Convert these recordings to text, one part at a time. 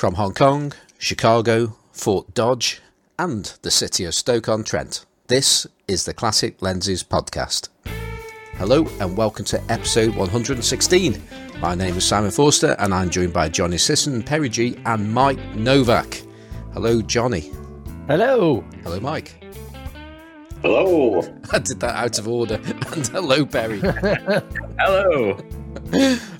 From Hong Kong, Chicago, Fort Dodge, and the city of Stoke-on-Trent, this is the Classic Lenses Podcast. Hello and welcome to episode 116. My name is Simon Forster and I'm joined by Johnny Sisson, Perry G, and Mike Novak. Hello, Johnny. Hello. Hello, Mike. Hello. I did that out of order. And hello, Perry. Hello.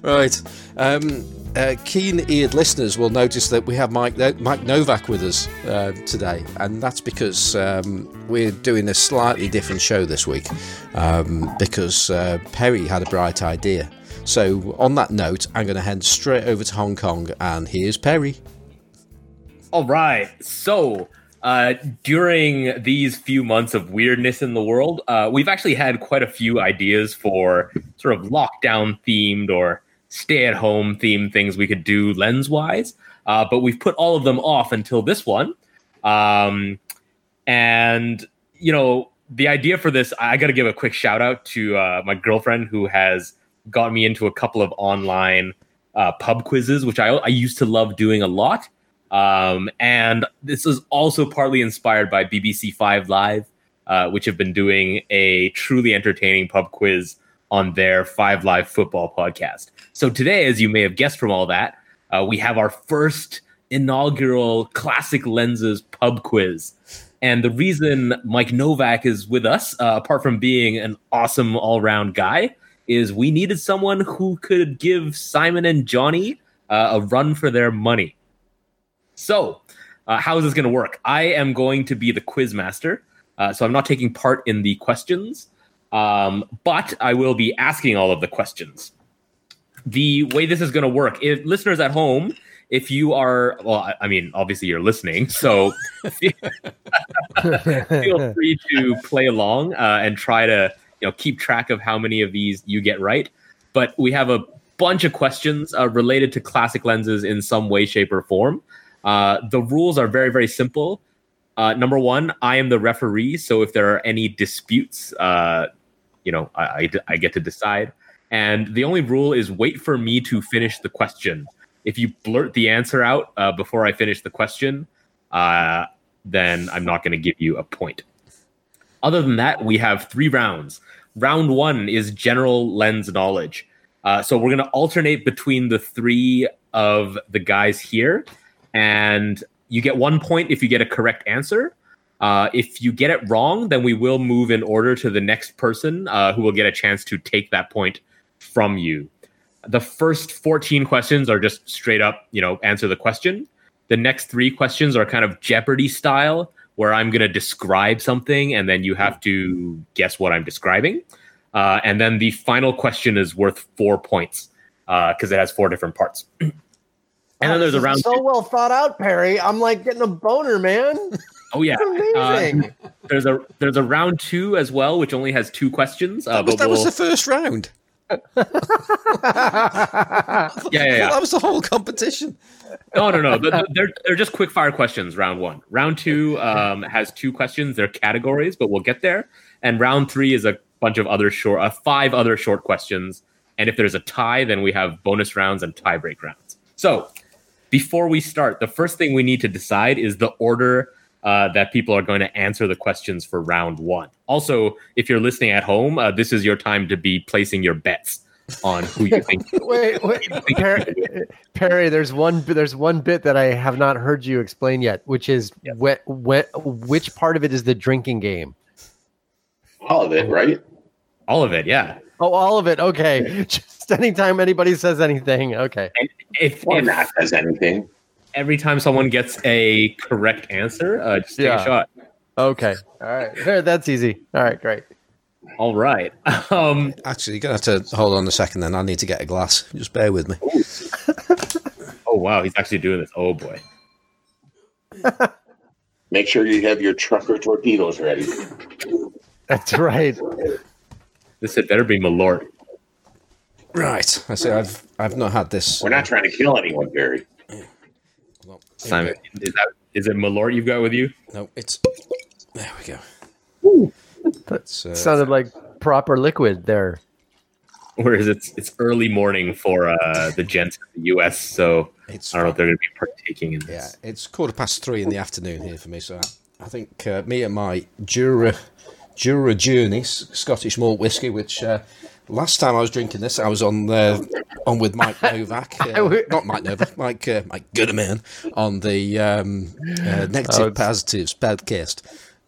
right. Um, uh, keen-eared listeners will notice that we have Mike Mike Novak with us uh, today, and that's because um, we're doing a slightly different show this week um, because uh, Perry had a bright idea. So, on that note, I'm going to head straight over to Hong Kong, and here's Perry. All right. So, uh, during these few months of weirdness in the world, uh, we've actually had quite a few ideas for sort of lockdown themed or stay at home theme things we could do lens wise. Uh, but we've put all of them off until this one. Um, and, you know, the idea for this, I got to give a quick shout out to uh, my girlfriend who has got me into a couple of online uh, pub quizzes, which I, I used to love doing a lot. Um, and this is also partly inspired by BBC Five Live, uh, which have been doing a truly entertaining pub quiz on their Five Live football podcast. So today, as you may have guessed from all that, uh, we have our first inaugural Classic Lenses pub quiz. And the reason Mike Novak is with us, uh, apart from being an awesome all round guy, is we needed someone who could give Simon and Johnny uh, a run for their money. So, uh, how is this going to work? I am going to be the quiz master. Uh, so, I'm not taking part in the questions, um, but I will be asking all of the questions. The way this is going to work, if listeners at home, if you are, well, I, mean, obviously you're listening, so feel free to play along uh, and try to, you know, keep track of how many of these you get right. But we have a bunch of questions uh, related to classic lenses in some way, shape, or form. Uh, the rules are very, very simple. Uh, number one, I am the referee, so if there are any disputes, uh, you know, I, I, I, get to decide. And the only rule is wait for me to finish the question. If you blurt the answer out uh, before I finish the question, uh, then I'm not going to give you a point. Other than that, we have three rounds. Round one is general lens knowledge. Uh, so we're going to alternate between the three of the guys here and you get one point if you get a correct answer. Uh, if you get it wrong, then we will move in order to the next person uh, who will get a chance to take that point from you. The first 14 questions are just straight up, you know, answer the question. The next three questions are kind of Jeopardy style, where I'm going to describe something and then you have to guess what I'm describing. Uh, and then the final question is worth four points because it has four different parts. And then there's a round so two. well thought out, Perry. I'm like getting a boner, man. Oh yeah, amazing. Uh, there's a there's a round two as well, which only has two questions. Uh, that, was, that we'll... was, the first round. Yeah, yeah, yeah. That was the whole competition. No, no, no. They're they're just quick fire questions. Round one. Round two um, has two questions. They're categories, but we'll get there. And round three is a bunch of other short, uh, five other short questions. And if there's a tie, then we have bonus rounds and tiebreak rounds. So before we start, the first thing we need to decide is the order uh, that people are going to answer the questions for round one. Also, if you're listening at home, uh, this is your time to be placing your bets on who you think. wait, wait, Perry, Perry, there's one. There's one bit that I have not heard you explain yet, which is yes. wh- wh- which part of it is the drinking game. All of it, right? All of it, yeah. Oh, all of it. Okay. Just anytime anybody says anything. Okay. And if, or if not says anything. Every time someone gets a correct answer, uh, just take yeah. a shot. Okay. All right. That's easy. All right. Great. All right. Um, Actually, you're going to have to hold on a second then. I need to get a glass. Just bear with me. oh, wow. He's actually doing this. Oh, boy. Make sure you have your trucker torpedoes ready. That's right. This had better be Malort. Right. I say I've I've not had this. We're not trying to kill anyone, Barry. Well, Simon, is that is it Malort you've got with you? No, it's there. We go. That uh, sounded like proper liquid there. Whereas it's it's early morning for uh, the gents in the US, so It's I don't know if they're going to be partaking in this. yeah, it's quarter past three in the afternoon here for me. So I, I think uh, me and my Jura Jura Journey Scottish malt whiskey, which uh, last time I was drinking this, I was on uh, on with Mike Novak, uh, not Mike Novak, Mike uh, Mike Gutterman on the um, uh, Negative Oh, Positives podcast.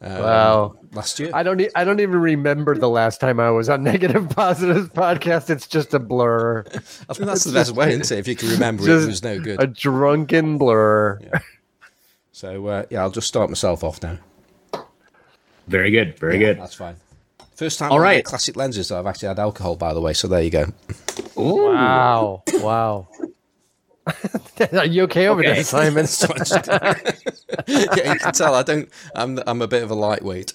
Um, Wow. last year. I don't. E- I don't even remember the last time I was on Negative Positives podcast. It's just a blur, I think that's the best way, isn't it? If you can remember, it, Just it was no good. a drunken blur. So uh, yeah, I'll just start myself off now. Very good, very Yeah, good. That's fine. First time All on the right. classic lenses that I've actually had alcohol, by the way. So there you go. Ooh. Wow. Wow. Are you okay over Okay. there, Simon? yeah, you can tell I don't. I'm I'm a bit of a lightweight.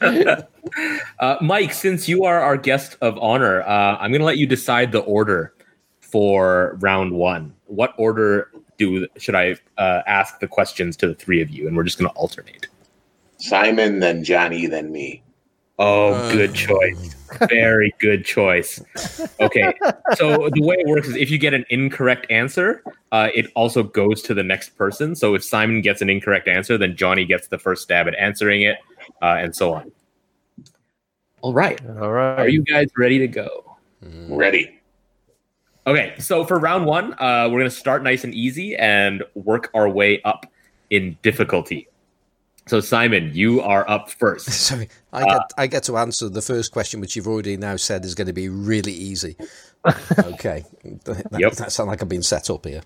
Uh, Mike, since you are our guest of honor, uh, I'm going to let you decide the order for round one. What order do should I uh, ask the questions to the three of you, and we're just going to alternate. Simon, then Johnny, then me. Oh, Uh. good choice. Very good choice. Okay. So the way it works is if you get an incorrect answer, uh, it also goes to the next person. So if Simon gets an incorrect answer, then Johnny gets the first stab at answering it, uh, and so on. All right. All right. Are you guys ready to go? Ready. Okay. So for round one, uh, we're going to start nice and easy and work our way up in difficulty. So Simon, you are up first. Sorry, I get I get to answer the first question, which you've already now said is going to be really easy. okay, that, Yep. that sounds like I'm being set up here.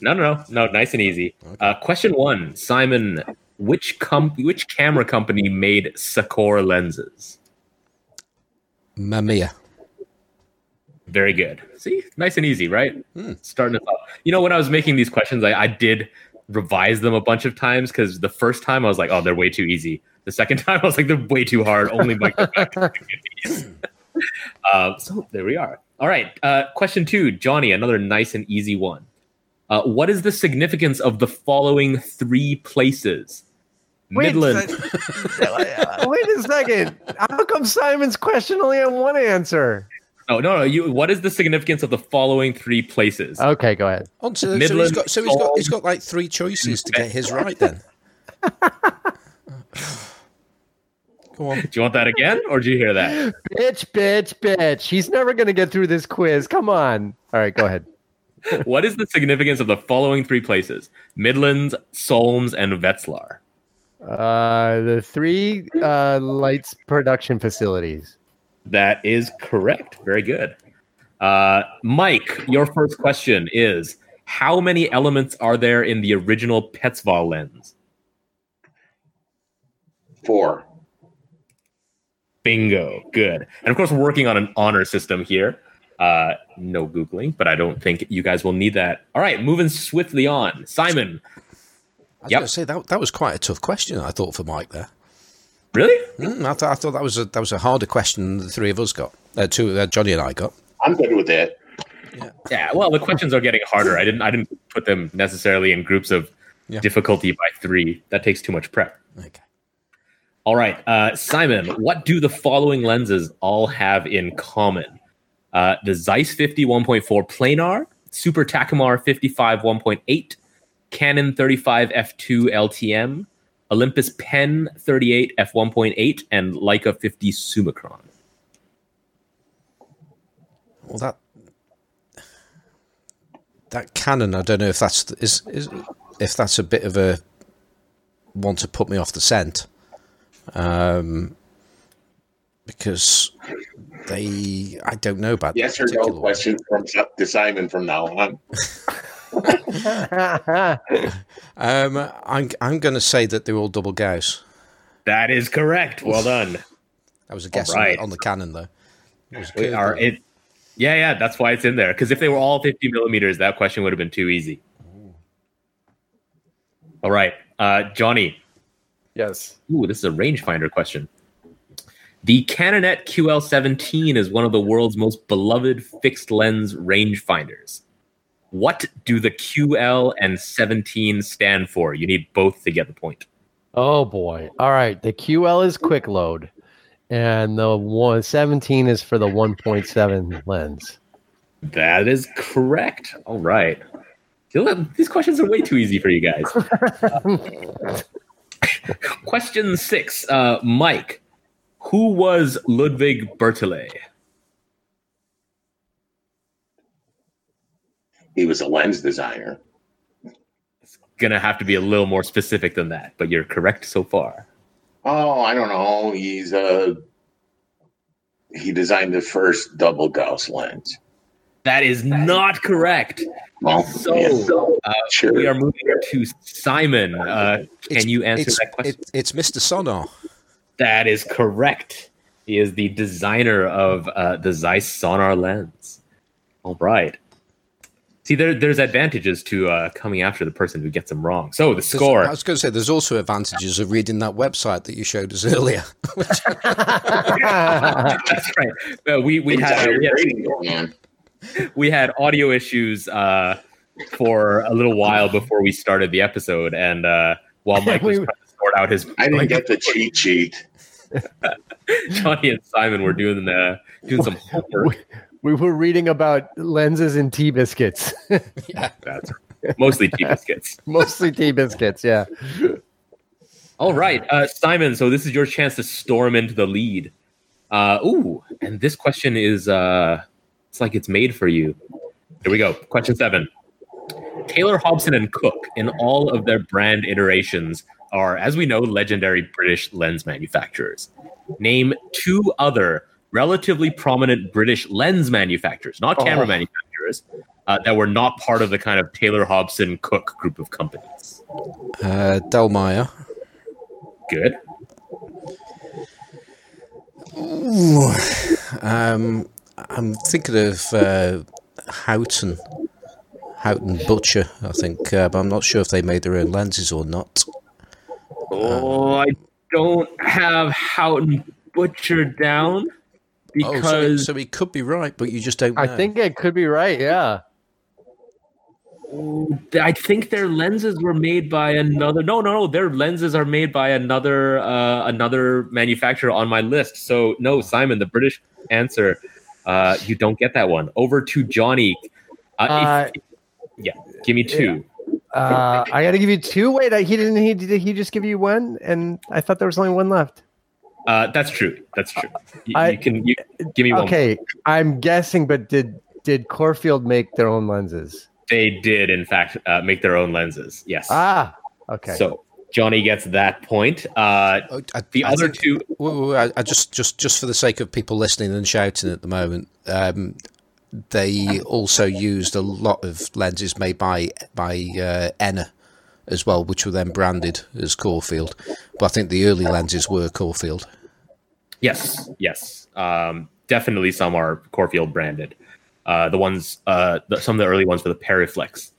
No, no, no, no. Nice and easy. Uh, question one, Simon. Which com- which camera company made Sekor lenses? Mamiya. Very good. See, nice and easy, right? Starting us off. You know, when I was making these questions, I, I did revise them a bunch of times because the first time I was like, "Oh, they're way too easy." The second time I was like, "They're way too hard." Only Mike Novak can do these. uh, so there we are. All right. Uh, question two, Johnny. Another nice and easy one. Uh, what is the significance of the following three places? Wait, Midland. Wait a second. How come Simon's question only had one answer? Oh no, no. You. What is the significance of the following three places? Okay, go ahead. On to, so he's Midland, got so he's got he's Seoul. got like three choices to get his right. Then go on. Do you want that again, or do you hear that? Bitch, bitch, bitch. He's never going to get through this quiz. Come on. All right, go ahead. what is the significance of the following three places? Midlands, Solms, and Wetzlar. Uh, the three uh, Leitz production facilities. That is correct. Very good. Uh, Mike, your first question is How many elements are there in the original Petzval lens? Four. Bingo. Good. And of course, we're working on an honor system here. Uh, no Googling, but I don't think you guys will need that. All right, moving swiftly on. Simon, I was Yep. going to say that that was quite a tough question. I thought for Mike there. Really? Mm, I, thought I thought that was a that was a harder question than the three of us got. Uh, two, uh, Johnny and I got. I'm good with that. Yeah, well, the questions are getting harder. I didn't I didn't put them necessarily in groups of Yeah. difficulty by three. That takes too much prep. Okay. All right, uh, Simon, what do the following lenses all have in common? Uh, the Zeiss 50 1.4 planar, Super Takumar 55 1.8, Canon 35 f2 LTM, Olympus Pen 38 f 1.8, and Leica 50 Summicron. Well, that that Canon, I don't know if that's is, is if that's a bit of a want to put me off the scent, um, because they I don't know about Yes that or no particular question from Si- to Simon from now on. Um, I'm I'm going to say that they're all double Gauss. That is correct. Well done. That was a guess right. on, the, on the Canon though. It was are it. Yeah, yeah, that's why it's in there. Because if they were all 50 millimeters, that question would have been too easy. All right, uh, Johnny. yes. Ooh, this is a rangefinder question. The Canonet QL17 is one of the world's most beloved fixed lens rangefinders. What do the QL and 17 stand for? You need both to get the point. Oh boy. All right. The QL is quick load, and the one, 17 is for the 1.7 lens. That is correct. All right. These questions are way too easy for you guys. Question six, uh, Mike. Who was Ludwig Bertele? He was a lens designer. It's gonna have to be a little more specific than that, but you're correct so far. Oh, I don't know. He's a he designed the first double Gauss lens. That is not correct. Well, So, yeah, uh, sure. we are moving to Simon. Uh, can you answer it's, that question? it- it's Mr. Sonnar. That is correct. He is the designer of uh, the Zeiss Sonnar lens. All right. See, there, there's advantages to uh, coming after the person who gets them wrong. So the There's- score. I was going to say there's also advantages of reading that website that you showed us earlier. That's right. Uh, we we had, Insider we had trading going on. we had audio issues uh, for a little while before we started the episode, and uh, while Mike was We- trying to sort out his, I didn't get the cheat sheet. Johnny and Simon were doing the doing some homework. We were reading about lenses and tea biscuits, yeah, That's mostly tea biscuits. mostly tea biscuits. Yeah. All right, uh, Simon. So this is your chance to storm into the lead. Uh, ooh, and this question is uh, it's like it's made for you. Here we go. Question seven. Taylor Hobson and Cooke, in all of their brand iterations, are, as we know, legendary British lens manufacturers. Name two other relatively prominent British lens manufacturers, not camera Oh. manufacturers, uh, that were not part of the kind of Taylor Hobson Cooke group of companies. Uh, Dallmeyer. Good. Ooh, um, I'm thinking of uh, Houghton. Houghton Butcher, I think, uh, but I'm not sure if they made their own lenses or not. Oh, I don't have Houghton Butcher down Oh, so, because so he could be right, but you just don't know. I think it could be right. Yeah. I think their lenses were made by another. No, no, no. Their lenses are made by another uh, another manufacturer on my list. So no, Simon, the British answer. Uh, you don't get that one. Over to Johnny. Uh, Uh, if, yeah, give me two. Uh, I got to give you two. Wait, I- he didn't. He did he just give you one? And I thought there was only one left. Uh, that's true. That's true. You, I- you can you, give me one. Okay, I'm guessing, but did did Corfield make their own lenses? They did, in fact, uh, make their own lenses. Yes. Ah, okay. So Johnny gets that point. Uh, Oh, I- the I other think- two, Wait, wait, wait, I, I just, just, just for the sake of people listening and shouting at the moment, um, they also used a lot of lenses made by by uh, Enna as well, which were then branded as Corfield. But I think the early lenses were Corfield. yes, yes, um, definitely some are Corfield branded. Uh, the ones, uh, the, some of the early ones for the Periflex.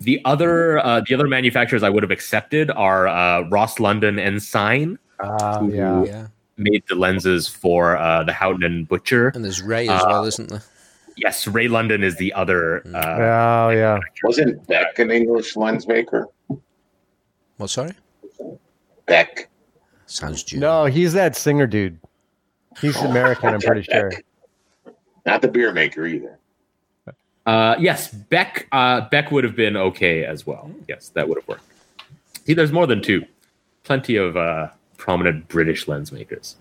The other, uh, the other manufacturers I would have accepted are uh, Ross London and Sign Ah, yeah. Yeah, made the lenses for uh, the Houghton and Butcher. and there's Wray as Uh, well, isn't there? Yes, Wray London is the other. Uh, Oh, yeah. Wasn't Beck an English lens maker? What? Sorry, Beck. sounds Jew. No, he's that singer dude. He's American. I'm pretty sure. Not the beer maker either. Uh, yes, Beck. Uh, Beck would have been okay as well. Yes, that would have worked. See, there's more than two. Plenty of uh, prominent British lens makers.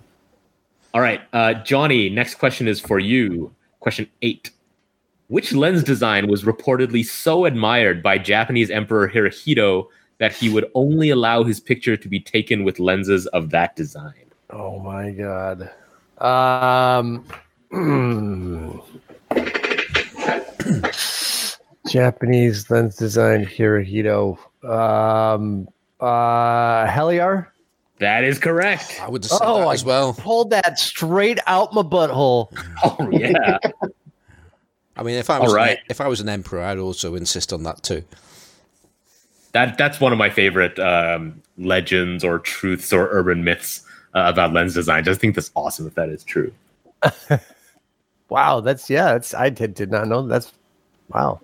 All right, uh, Johnny. Next question is for you. Question eight. Which lens design was reportedly so admired by Japanese Emperor Hirohito that he would only allow his picture to be taken with lenses of that design? Oh my god. Um. Japanese lens design Hirohito. Um. Uh. Heliar. That is correct. I would have said Oh, that as well. Pulled that straight out my butthole. Oh yeah. I mean, if I was right. an, if I was an emperor, I'd also insist on that too. That that's one of my favorite um, legends or truths or urban myths uh, about lens design. I just think that's awesome if that is true. Wow, that's yeah. That's I did, did not know. That's wow.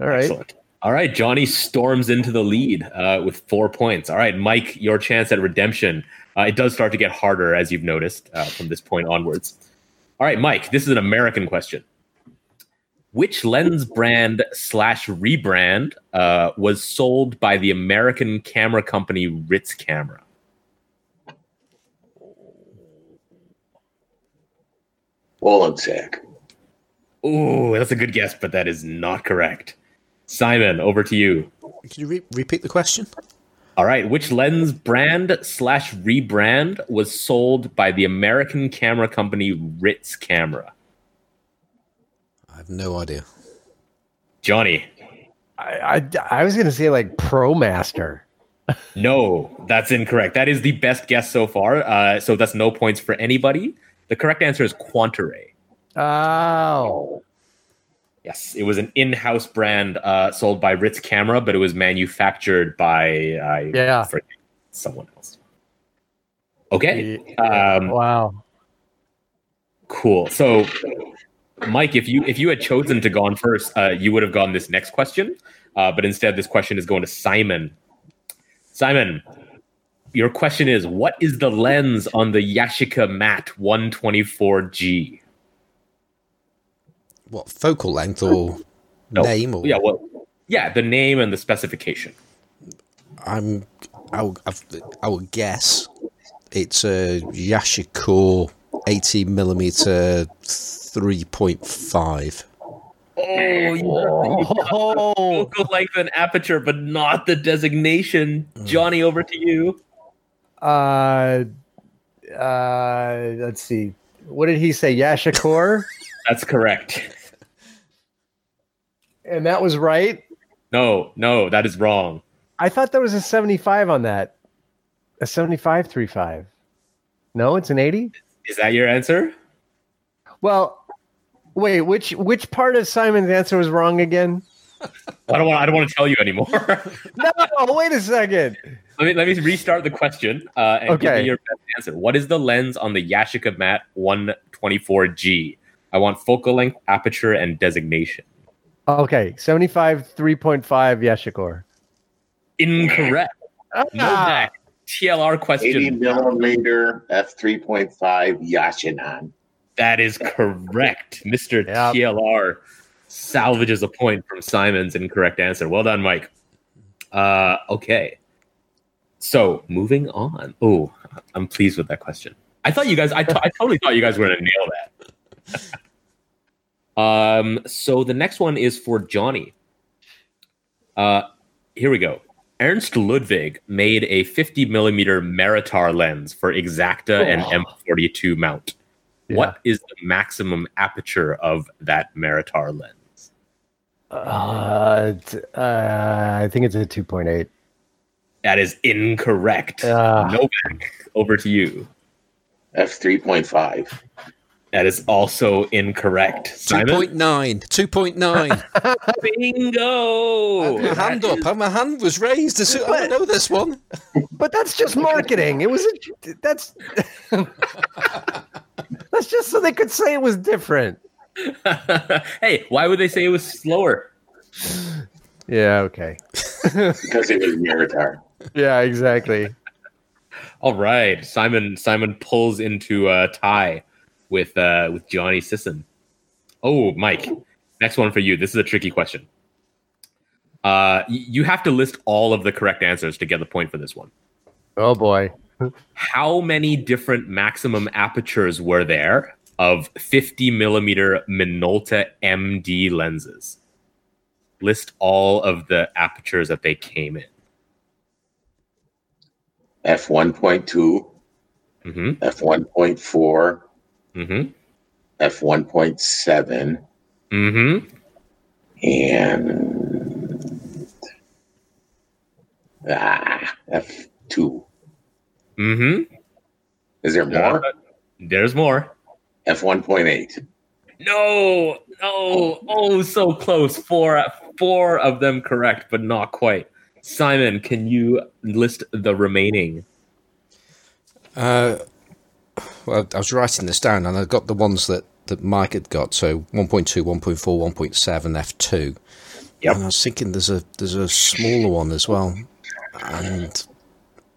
All right. Excellent. All right, Johnny storms into the lead uh, with four points. All right, Mike, your chance at redemption. Uh, it does start to get harder, as you've noticed uh, from this point onwards. All right, Mike, this is an American question. Which lens brand slash rebrand uh, was sold by the American camera company Ritz Camera? Wollensak. Ooh, that's a good guess, but that is not correct. Simon, over to you. Can you re- repeat the question? All right, which lens brand slash rebrand was sold by the American camera company Ritz Camera? I have no idea. Johnny. I, I, I was gonna say like ProMaster. No, that's incorrect. That is the best guess so far. Uh, so that's no points for anybody. The correct answer is Quantaray. Oh, Yes, it was an in-house brand uh, sold by Ritz Camera, but it was manufactured by I Yeah. forget, someone else. Okay, um, wow. cool. So, Mike, if you if you had chosen to go on first, uh, you would have gone this next question. Uh, but instead, this question is going to Simon. Simon, your question is: What is the lens on the Yashica Mat 124G? What focal length or No. name? Or Yeah, well, yeah, the name and the specification. I'm. I will, I've- will guess it's a Yashikor 80 millimeter 3.5. Oh, Oh, focal length and aperture, but not the designation. Johnny, over to you. uh, uh, let's see. What did he say? Yashikor, That's correct. and that was right. No, no, that is wrong. I thought there was a seventy-five on that. A seventy-five three five. No, it's an eighty. Is that your answer? Well, wait. Which which part of Simon's answer was wrong again? I don't want. I don't want to tell you anymore. No, wait a second. let me let me restart the question uh, and give Okay. me your best answer. What is the lens on the Yashica Mat 124G? I want focal length, aperture, and designation. Okay, seventy-five three point five Yashikor. Incorrect. No Ah, back. TLR question. 80 question. millimeter f3.5 Yashinon. That is correct. Mr. Yep. TLR salvages a point from Simon's incorrect answer. Well done, Mike. Uh, okay. So moving on. Oh, I'm pleased with that question. I thought you guys, I, t- I totally thought you guys were going to nail that. um, so the next one is for Johnny. Uh, here we go. Ernst Ludwig made a 50 millimeter Meritar lens for Exacta and M42 mount. What is the maximum aperture of that Meritar lens? Uh, uh, I think it's a two point eight. That is incorrect. Ah. Novak, over to you. f3.5. That is also incorrect. Simon? 2.9. 2.9. Bingo! my hand That up. is- My hand was raised. As soon- I know this one. But that's just marketing. It was a, that's that's just so they could say it was different. hey, why would they say it was slower? Yeah. Okay. Because it was Meritar. Yeah. Exactly. All right, Simon. Simon pulls into a tie with uh, with Johnny Sisson. Oh, Mike. Next one for you. This is a tricky question. Uh, y- you have to list all of the correct answers to get the point for this one. Oh boy. How many different maximum apertures were there of 50 millimeter Minolta MD lenses? List all of the apertures that they came in. f1.2, hmm f1.4, hmm f1.7, Mm-hmm. and ah, f2. Mm-hmm. Is there more? There's more. f1.8. No, no, oh, so close. Four, four of them correct, but not quite. Simon, can you list the remaining? Uh, well, I was writing this down and I got the ones that, that Mike had got. So 1.2, 1.4, 1.7, F2. Yep. And I was thinking there's a there's a smaller one as well. And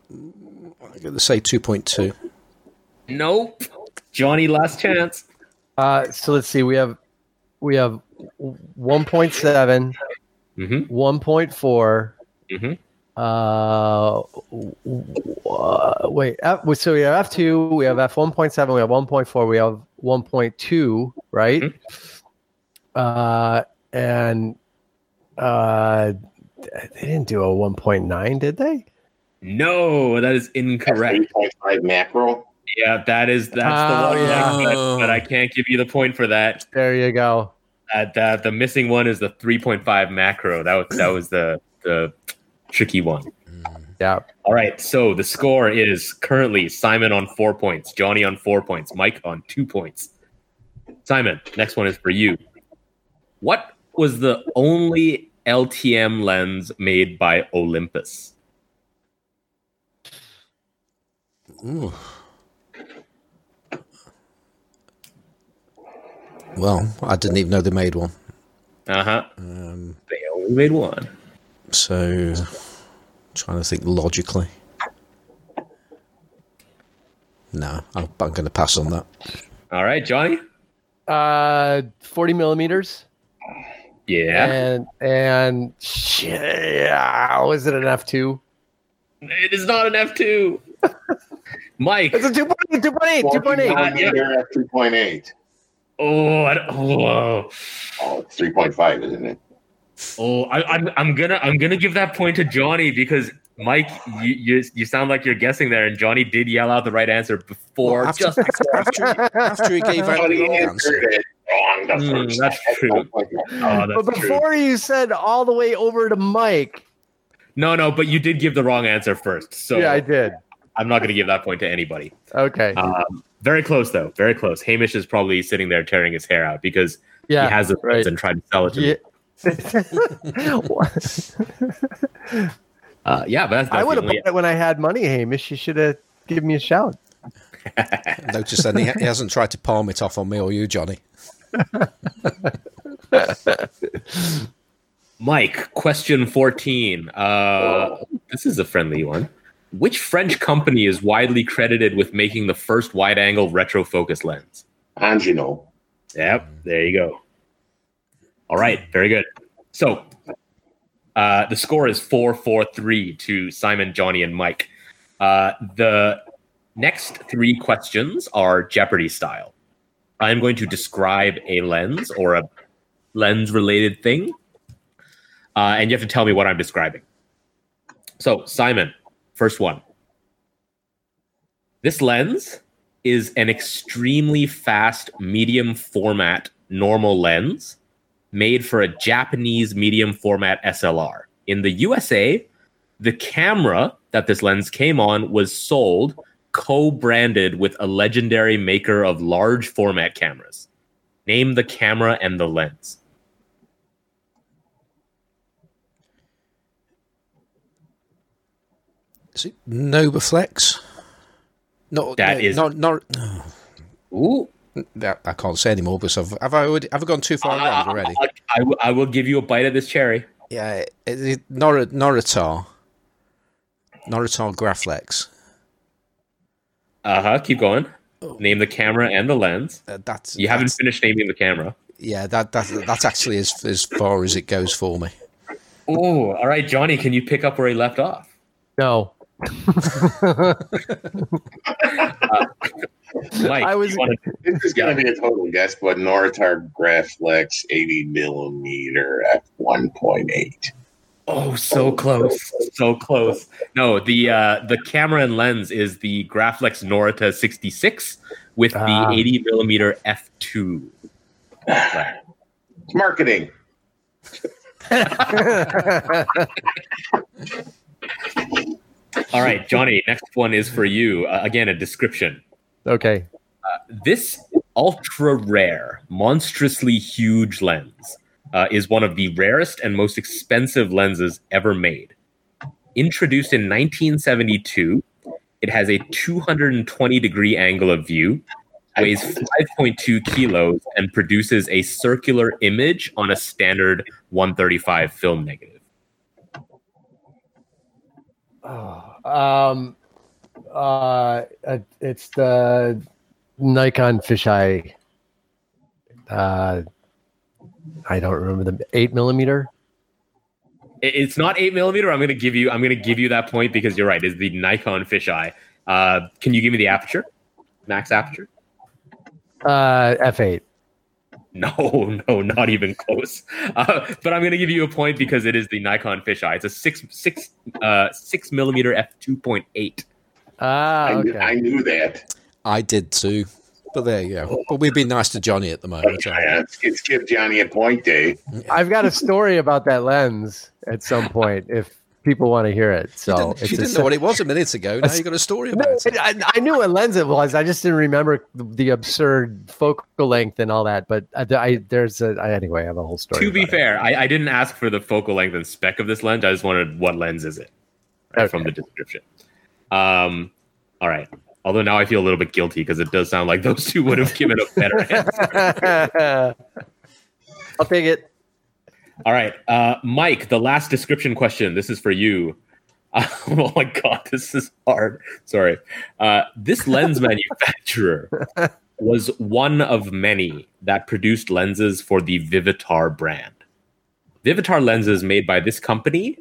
I'm going to say 2.2. Nope. Johnny, last chance. Uh, so let's see. We have we have 1.7, Mm-hmm. 1.4. Mhm. Uh, w- w- uh, wait. F, so we have F two. We have F one point seven. We have one point four. We have one point two. Right. Mhm. Uh, and uh, they didn't do a one point nine, did they? No, that is incorrect. Three point five macro. Yeah, that is that's Oh, the one. yeah. But, but I can't give you the point for that. There you go. Uh, the the missing one is the 3.5 macro. That was that was the the tricky one. Yeah. All right, so the score is currently Simon on four points, Johnny on four points, Mike on two points. Simon, next one is for you. What was the only LTM lens made by Olympus? Ooh. Well, I didn't even know they made one. Uh huh. Um, They only made one. So, trying to think logically. No, I'm, I'm going to pass on that. All right, Johnny. Uh, forty millimeters. Yeah, And and yeah, was it an F two? it is not an F two. Mike. It's a two point eight, two point eight, two point eight. Uh, yeah. Millimeter at three point eight. Oh, I don't, whoa. Oh, it's three point five, isn't it? Oh, I, I'm I'm gonna I'm gonna give that point to Johnny because Mike, you, you you sound like you're guessing there, and Johnny did yell out the right answer before. Well, after, just after, he, after he gave out the wrong answer. it wrong the Mm, that's true. Oh, oh, But that's true. before you said all the way over to Mike, No, no, but you did give the wrong answer first, so yeah, I did. I'm not gonna give that point to anybody. Okay, Um, very close though, very close. Hamish is probably sitting there tearing his hair out because yeah, he has the right. right. and tried to sell it to me. yeah. Uh, yeah, but that's, I would have only, bought it when I had money, Hamish. You should have given me a shout. Notice that he, he hasn't tried to palm it off on me or you, Johnny. Mike, question 14. Uh, this is a friendly one. Which French company is widely credited with making the first wide angle retro focus lens? Angénieux. Yep, there you go. All right, very good. So uh, the score is 4 4 3 to Simon, Johnny, and Mike. Uh, the next three questions are Jeopardy style. I'm going to describe a lens or a lens related thing, uh, and you have to tell me what I'm describing. So, Simon, first one. This lens is an extremely fast medium format normal lens made for a Japanese medium format SLR. In the USA, the camera that this lens came on was sold co branded with a legendary maker of large format cameras. Name the camera and the lens. Is it Novaflex? No, That no, is- not not. Ooh. That I can't say anymore because I've have I already have I gone too far around already? I, I will- I will give you a bite of this cherry. Yeah, is it Nor- Noritar. Noritar Graflex. Uh huh. Keep going. Name the camera and the lens. Uh, that's You haven't that's- finished naming the camera. Yeah, that that that's actually as as far as it goes for me. Oh, all right, Johnny. Can you pick up where he left off? No, Mike, I was- you wanna- This is going to be a total guess, but Noritar Graflex 80 millimeter at 1.8. Oh, so close, so close. No, the uh, the camera and lens is the Graflex Norita 66 with Ah. the 80 millimeter f2. Right. It's marketing. All right, Johnny. Next one is for you. Uh, again, a description. Okay. This ultra rare, monstrously huge lens uh, is one of the rarest and most expensive lenses ever made. Introduced in 1972, it has a 220 degree angle of view, weighs 5.2 kilos, and produces a circular image on a standard 135 film negative. Oh, um, Uh, uh, it's the Nikon fisheye. Uh, I don't remember the eight millimeter. It's not eight millimeter. I'm going to give you. I'm going to give you that point because you're right. Is the Nikon fisheye? Uh, can you give me the aperture? Max aperture? Uh, f eight. No, no, not even close. Uh, but I'm going to give you a point because it is the Nikon fisheye. It's a six six uh, six millimeter f two point eight. Ah, I, knew, okay. I knew that. I did too. But there you go. But we've been nice to Johnny at the moment. so- Yeah, let's, let's give Johnny a point, Dave. I've got a story about that lens at some point if people want to hear it. You So didn't, it's you didn't know what it was a minute ago. Now you got a story about it. I, I knew what lens it was. I just didn't remember the absurd focal length and all that. But I, I there's a I, anyway. I have a whole story. To be fair, I, I didn't ask for the focal length and spec of this lens. I just wanted what lens is it right, from the description. Um, all right. Although now I feel a little bit guilty because it does sound like those two would have given a better answer. I'll take it. All right, uh, Mike. The last description question. This is for you. oh my god, this is hard. Sorry. Uh, this lens manufacturer was one of many that produced lenses for the Vivitar brand. Vivitar lenses made by this company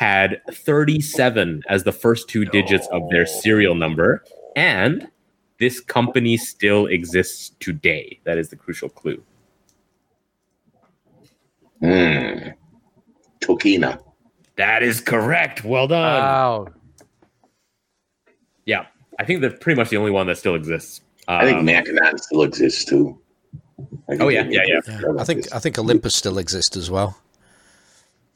had 37 as the first two digits of their serial number, and this company still exists today. That is the crucial clue. Hmm. Tokina. That is correct. Well done. Wow. Yeah, I think they're pretty much the only one that still exists. I think Um, Mackinac still exists too. Oh, yeah, yeah, yeah. Yeah, I think I think Olympus still exists as well.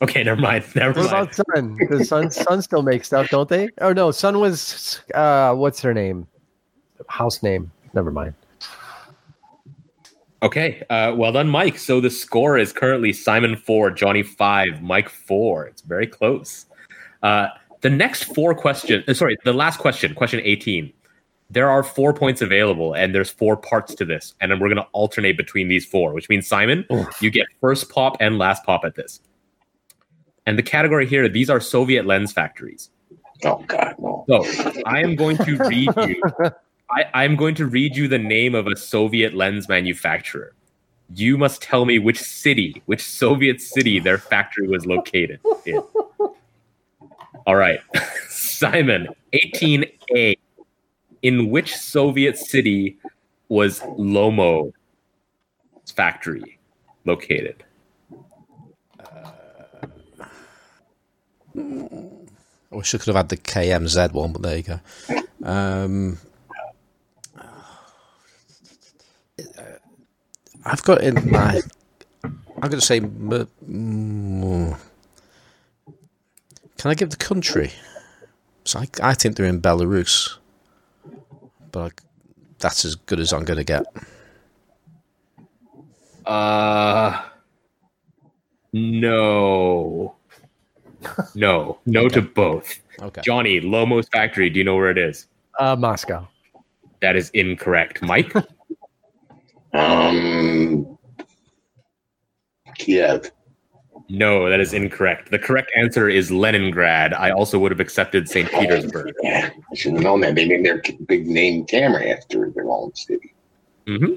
Okay, never mind. Never What mind. about Sun? Does Sun Sun still make stuff? Don't they? Oh no, Sun was uh, what's her name? House name. Never mind. Okay, uh, well done, Mike. So the score is currently Simon four, Johnny five, Mike four. It's very close. Uh, the next four questions, uh, sorry, the last question, question eighteen. There are four points available, and there's four parts to this, and then we're going to alternate between these four, which means Simon, you get first pop and last pop at this. And the category here, these are Soviet lens factories. Oh God, no. So I am going to read you. I, I'm going to read you the name of a Soviet lens manufacturer. You must tell me which city, which Soviet city their factory was located in. All right, Simon, 18A. In which Soviet city was Lomo's factory located? Uh, I wish I could have had the KMZ one, but there you go. Um, I've got in my. I'm going to say. Mm, can I give the country? So I, I think they're in Belarus, but I, that's as good as I'm going to get. Uh, no. No, no to both. Okay. Johnny, Lomo's factory. Do you know where it is? Uh, Moscow. That is incorrect. Mike, Um, Kiev. no, that is incorrect. The correct answer is Leningrad. I also would have accepted St. Petersburg. Yeah, I should have known that. They named their big name camera after their own city. Mm-hmm.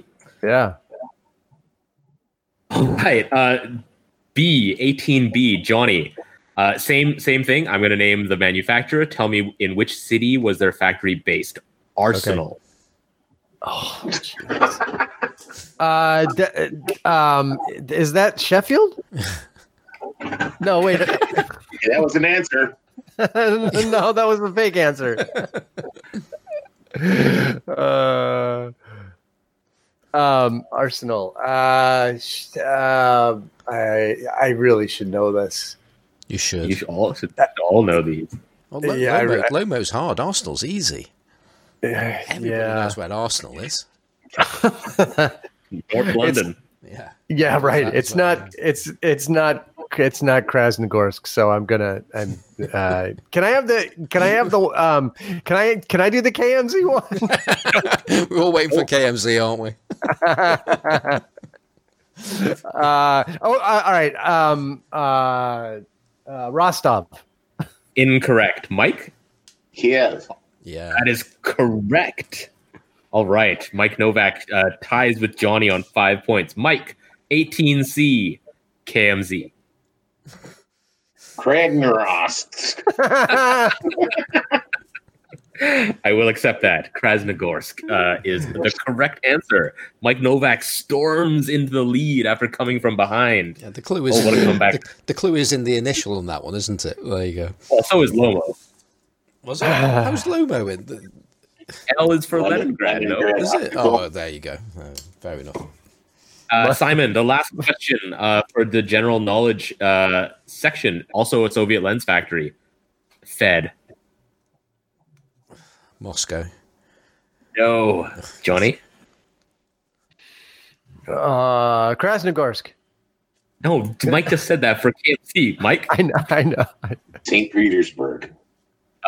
Yeah. All right. Uh, B, 18B, Johnny. Uh, same same thing. I'm going to name the manufacturer. Tell me in which city was their factory based? Arsenal. Oh, uh, d- um, is that Sheffield? No, wait. Yeah, that was an answer. no, that was a fake answer. uh, um, Arsenal. Uh, sh- uh, I I really should know this. You should. You should all, should all know these. Well, Lo- Yeah, Lomo, re- Lomo's hard. Arsenal's easy. Everybody Yeah, knows where Arsenal is. North London. Yeah. yeah, right. That's It's what I not. It's it's not. It's not Krasnogorsk. So I'm gonna. I'm. Uh, can I have the? Can I have the? Um. Can I? Can I do the KMZ one? We're all waiting for KMZ, aren't we? uh, oh, uh, all right. Um, uh, uh, Rostov. Incorrect. Mike? Kiev. Yeah. That is correct. All right. Mike Novak uh, ties with Johnny on five points. Mike, 18C, KMZ. Kragnorast. I will accept that. Krasnogorsk uh, is the correct answer. Mike Novak storms into the lead after coming from behind. Yeah, the clue is Oh, what a in the, comeback. the, the clue is in the initial on that one, isn't it? There you go. Also is Lomo. Was it? How's Lomo in? The, L is for Leningrad. Is it? Oh, there you go. Uh, fair enough. Uh, Simon, the last question uh, for the general knowledge uh, section, also a Soviet lens factory. Fed. Moscow. No. Johnny? uh, Krasnogorsk. No, Mike just said that for KFC. Mike? I know. I know. St. Petersburg.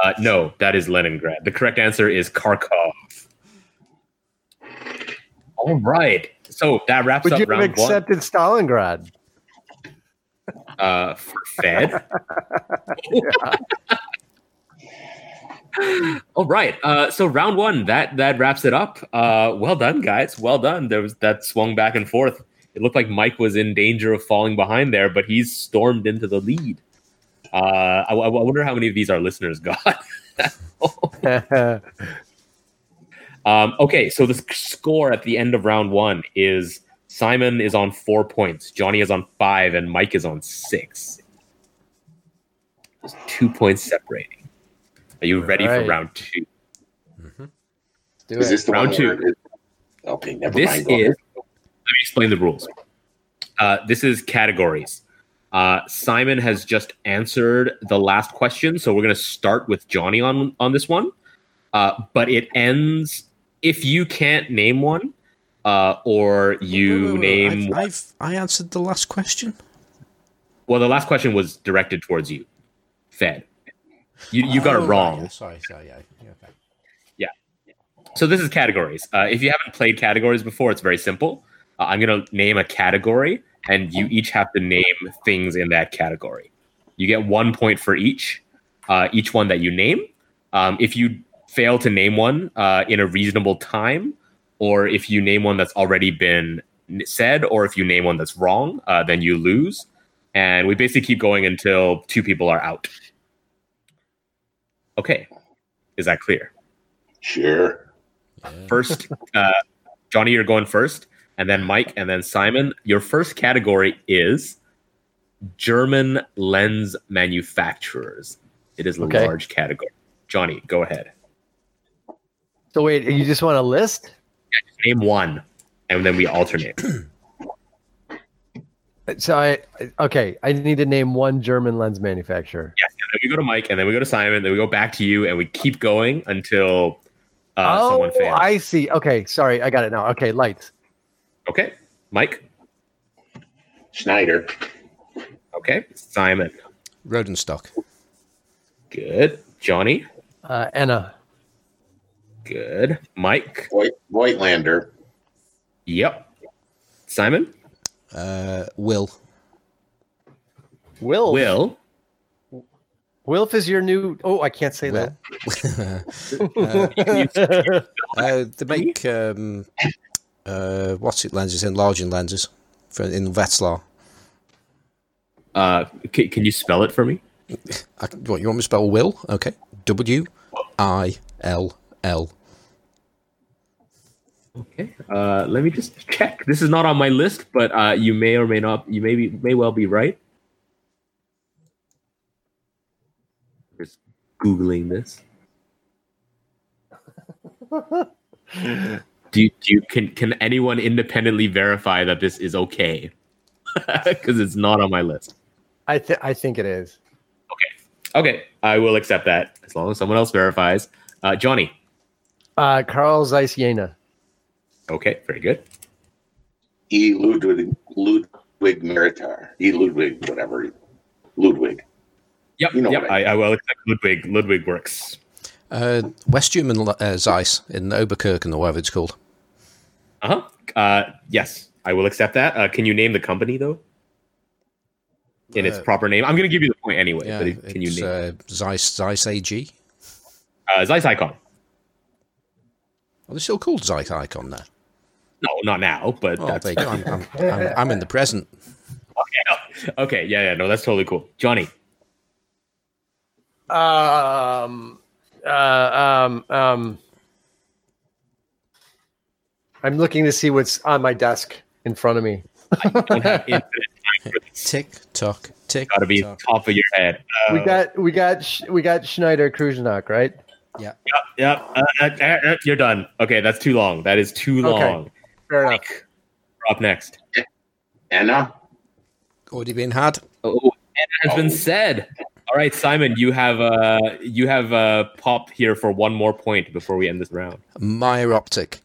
Uh, no, that is Leningrad. The correct answer is Kharkov. All right. So that wraps Would up you have round one accepted Stalingrad? uh, for Fed. All right. Uh, so round one, that that wraps it up. Uh, well done, guys. Well done. There was that swung back and forth. It looked like Mike was in danger of falling behind there, but he's stormed into the lead. Uh, I, I wonder how many of these our listeners got. Um, okay, so the score at the end of round one is Simon is on four points, Johnny is on five, and Mike is on six. There's two points separating. Are you ready Alright. for round two? Do Is it. this the Round one two. Okay, never This mind. is. Let me explain the rules. Uh, this is categories. Uh, Simon has just answered the last question, so we're going to start with Johnny on on this one. Uh, but it ends if you can't name one, uh, or you Wait, wait, wait, name. I've, I've I answered the last question. well, the last question was directed towards you, Fed. You you got Oh, it wrong. yeah, sorry, sorry, yeah, yeah, okay. So this is categories. Uh, if you haven't played categories before, it's very simple. Uh, I'm going to name a category, and you each have to name things in that category. You get one point for each, uh, each one that you name. Um, if you fail to name one uh, in a reasonable time, or if you name one that's already been said, or if you name one that's wrong, uh, then you lose. And we basically keep going until two people are out. Okay, is that clear? Sure. first uh, johnny you're going first and then mike and then simon your first category is german lens manufacturers it is a Okay. large category johnny go ahead So wait, you just want a list? name one and then we alternate So I okay, I need to name one German lens manufacturer. yes and then we go to mike and then we go to simon then we go back to you and we keep going until uh, oh, someone fails I see. Okay, sorry, I got it now. Okay, Leitz. okay mike Schneider. okay simon Rodenstock. good johnny Uh, Enna. good mike White Voigtländer. yep simon Uh, Will. Will. will Wilf is your new. Oh, I can't say Will. that. Uh, they make um, uh, what's it lenses, enlarging lenses for in Wetzlar. Uh, can, can you spell it for me? I, what you want me to spell Will? Okay, W I L L. Okay. Uh, let me just check. This is not on my list, but uh, you may or may not. You may be, may well be right. Just googling this. do you, do you can can anyone independently verify that this is okay? Because it's not on my list. I think I think it is. Okay, Okay. I will accept that as long as someone else verifies. Uh, Johnny. Uh, Carl Zeiss Jena. Okay, very good. E. Ludwig Ludwig Meritar. E. Ludwig, whatever. Ludwig. Yep, You know yep. what I, I will accept Ludwig. Ludwig works. Uh, West German uh, Zeiss in Oberkirchen or whatever it's called. Uh-huh. Uh Yes, I will accept that. Uh, can you name the company though? In its Uh, proper name, I'm going to give you the point anyway. Yeah, but can you it's name uh, Zeiss Zeiss AG. uh, Zeiss Ikon? Are they still called Zeiss Ikon now? No, not now, but Oh, that's there. I'm, I'm, I'm, I'm in the present. okay. Okay. Yeah, yeah, no, that's totally cool. Johnny, Um, uh, um, um, I'm looking to see what's on my desk in front of me. don't have infinite time for this. Tick tock, tick. Got to be tock. top of your head. Uh, we got, we got, Sch- we got Schneider Kreuznach, right? Yeah. Yep. Uh, uh, uh, uh, you're done. Okay, that's too long. That is too Okay. Long. Fair enough. Mike, you're up next. Enna? Already been had. Oh, and has been said. All right, Simon, you have uh you have uh pop here for one more point before we end this round. Meyer Optic.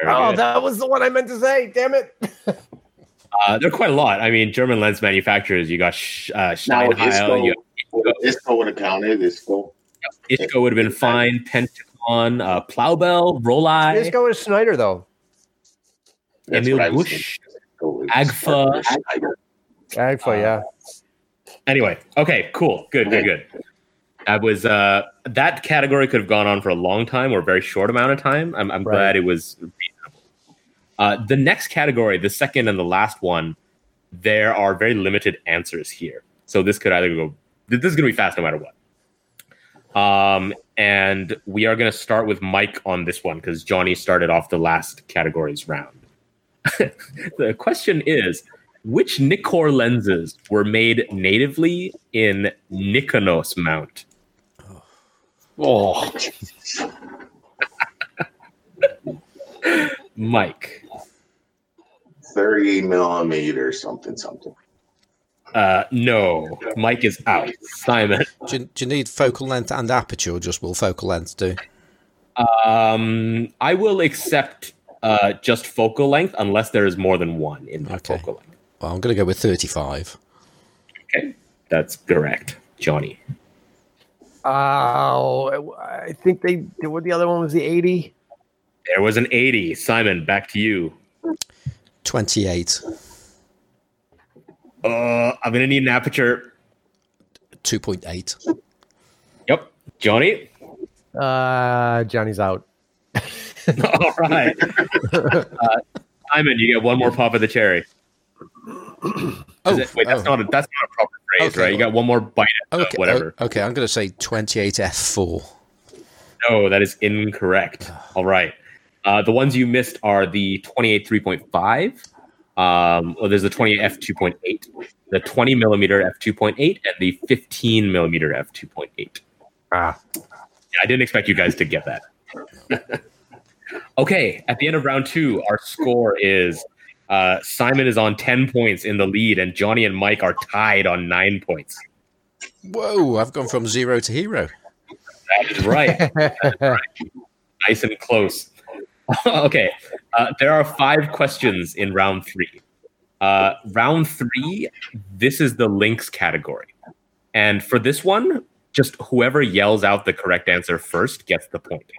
Very Oh, good. that was the one I meant to say. Damn it. uh, there are quite a lot. I mean, German lens manufacturers. You got Sch- uh, Now, Steinheil. You Isco, Isco would have counted. Isco. Ishko would have been fine. Pentacon, uh, Plaubel, Rollei, Let's go with Schneider though. That's Emil Busch, I was Busch. thinking. Isco was- Agfa. Agfa, yeah. Anyway, okay, cool, good, good, good. That was uh, that category could have gone on for a long time or a very short amount of time. I'm, I'm Right. glad it was reasonable. Uh, the next category, the second and the last one, there are very limited answers here. So this could either go. This is going to be fast no matter what. Um, and we are going to start with Mike on this one because Johnny started off the last categories round. the question is which Nikkor lenses were made natively in Nikonos mount? Oh, Jesus. Mike. 30 millimeter, something, something. Uh, no, Mike is out. Simon. Do you, do you need focal length and aperture, or just will focal length do? Um, I will accept uh, just focal length unless there is more than one in that Okay. focal length. Well, I'm going to go with 35. Okay, that's correct, Johnny. oh, I think they. What the other one was the 80. There was an 80. Simon, back to you. 28. Uh, I'm gonna need an aperture. 2.8. Yep, Johnny. Uh, Johnny's out. All right. uh, Simon, you get one more pop of the cherry. Oh, it- wait, that's oh. not a, that's not a proper phrase, Okay. right? You got one more bite at uh, okay, whatever. o- okay, I'm going to say 28F4. No, that is incorrect. All right. Uh, the ones you missed are the 28 3.5. Um, well, there's the 28 f2.8, the 20 millimeter f2.8, and the 15 millimeter f2.8. Ah, Yeah, I didn't expect you guys to get that. okay, at the end of round two, our score is uh, Simon is on 10 points in the lead, and Johnny and Mike are tied on nine points. Whoa, I've gone from zero to hero. That is right. nice and close. okay, uh, there are five questions in round three. Uh, round three, this is the links category. And for this one, just whoever yells out the correct answer first gets the point.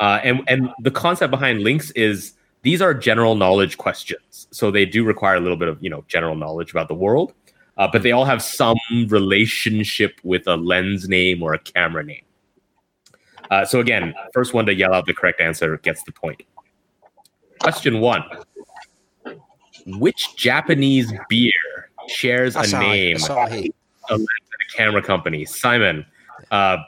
Uh, and, and the concept behind links is these are general knowledge questions. So they do require a little bit of, you know, general knowledge about the world. Uh, but they all have some relationship with a lens name or a camera name. Uh, so again, first one to yell out the correct answer gets the point. Question one: Which Japanese beer shares a Asahi, name Asahi. a lens and a camera company? Simon, uh,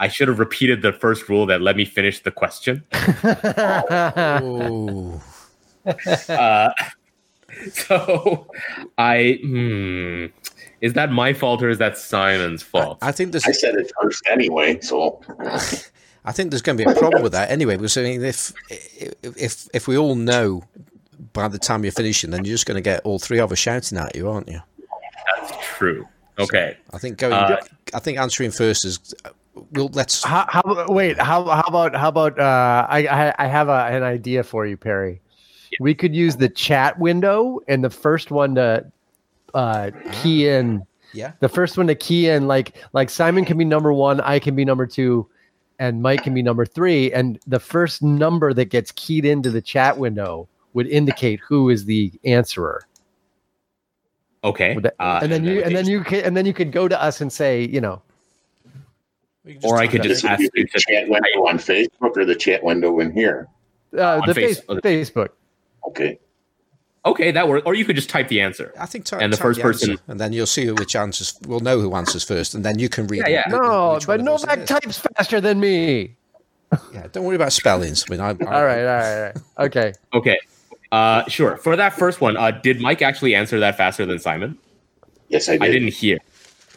I should have repeated the first rule that let me finish the question. Oh, Uh, so I hmm, is that my fault or is that Simon's fault? I think there's I said it first anyway, so I think there's going to be a problem with that anyway. Because I mean, if if if we all know by the time you're finishing, then you're just going to get all three of us shouting at you, aren't you? That's true. Okay. I think going. Uh, I think answering first is. Well, let's. how, how wait how how about how about uh I I, I have a, an idea for you, Perry. We could use the chat window and the first one to uh key in Yeah. the first one to key in like like Simon can be number one, I can be number two, and Mike can be number three. And the first number that gets keyed into the chat window would indicate who is the answerer. Okay. That- Uh, and then you and then you can and then you could go to us and say, you know, We can Or I could just in. This would ask you to chat window on Facebook or the chat window in here. Uh, On the face- face, Facebook. Okay. Okay, that works. Or you could just type the answer. I think type, And the type first person- answer, and then you'll see which answers. We'll know who answers first, and then you can read. Yeah, yeah. No, one but of us it Novak types faster than me. Yeah, don't worry about spellings. I mean, I, I, All right, all right, all right. Okay. Okay. Uh, sure. For that first one, uh, did Mike actually answer that faster than Simon? Yes, I did. I didn't hear.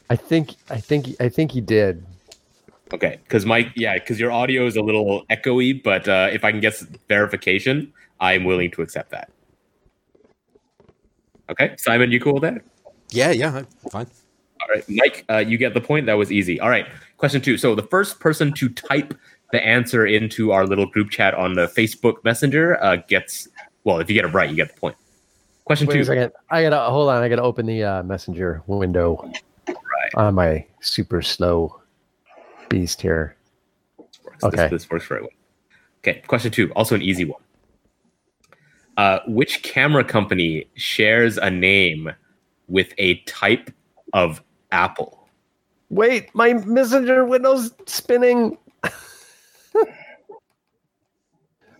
I think I think I think he did. Okay, because Mike, yeah, because your audio is a little echoey, but uh, if I can get verification, I'm willing to accept that. Okay, Simon, you cool with that? Yeah, yeah, fine. All right, Mike, uh, you get the point. That was easy. All right, question two. So the first person to type the answer into our little group chat on the Facebook Messenger uh, gets well. If you get it right, you get the point. Question Wait a two. second. I gotta hold on. I gotta open the uh, messenger window on my super slow beast here. works. Okay. This, this works very well. Okay, question two, also an easy one. Uh, which camera company shares a name with a type of apple? Wait, my messenger window's spinning.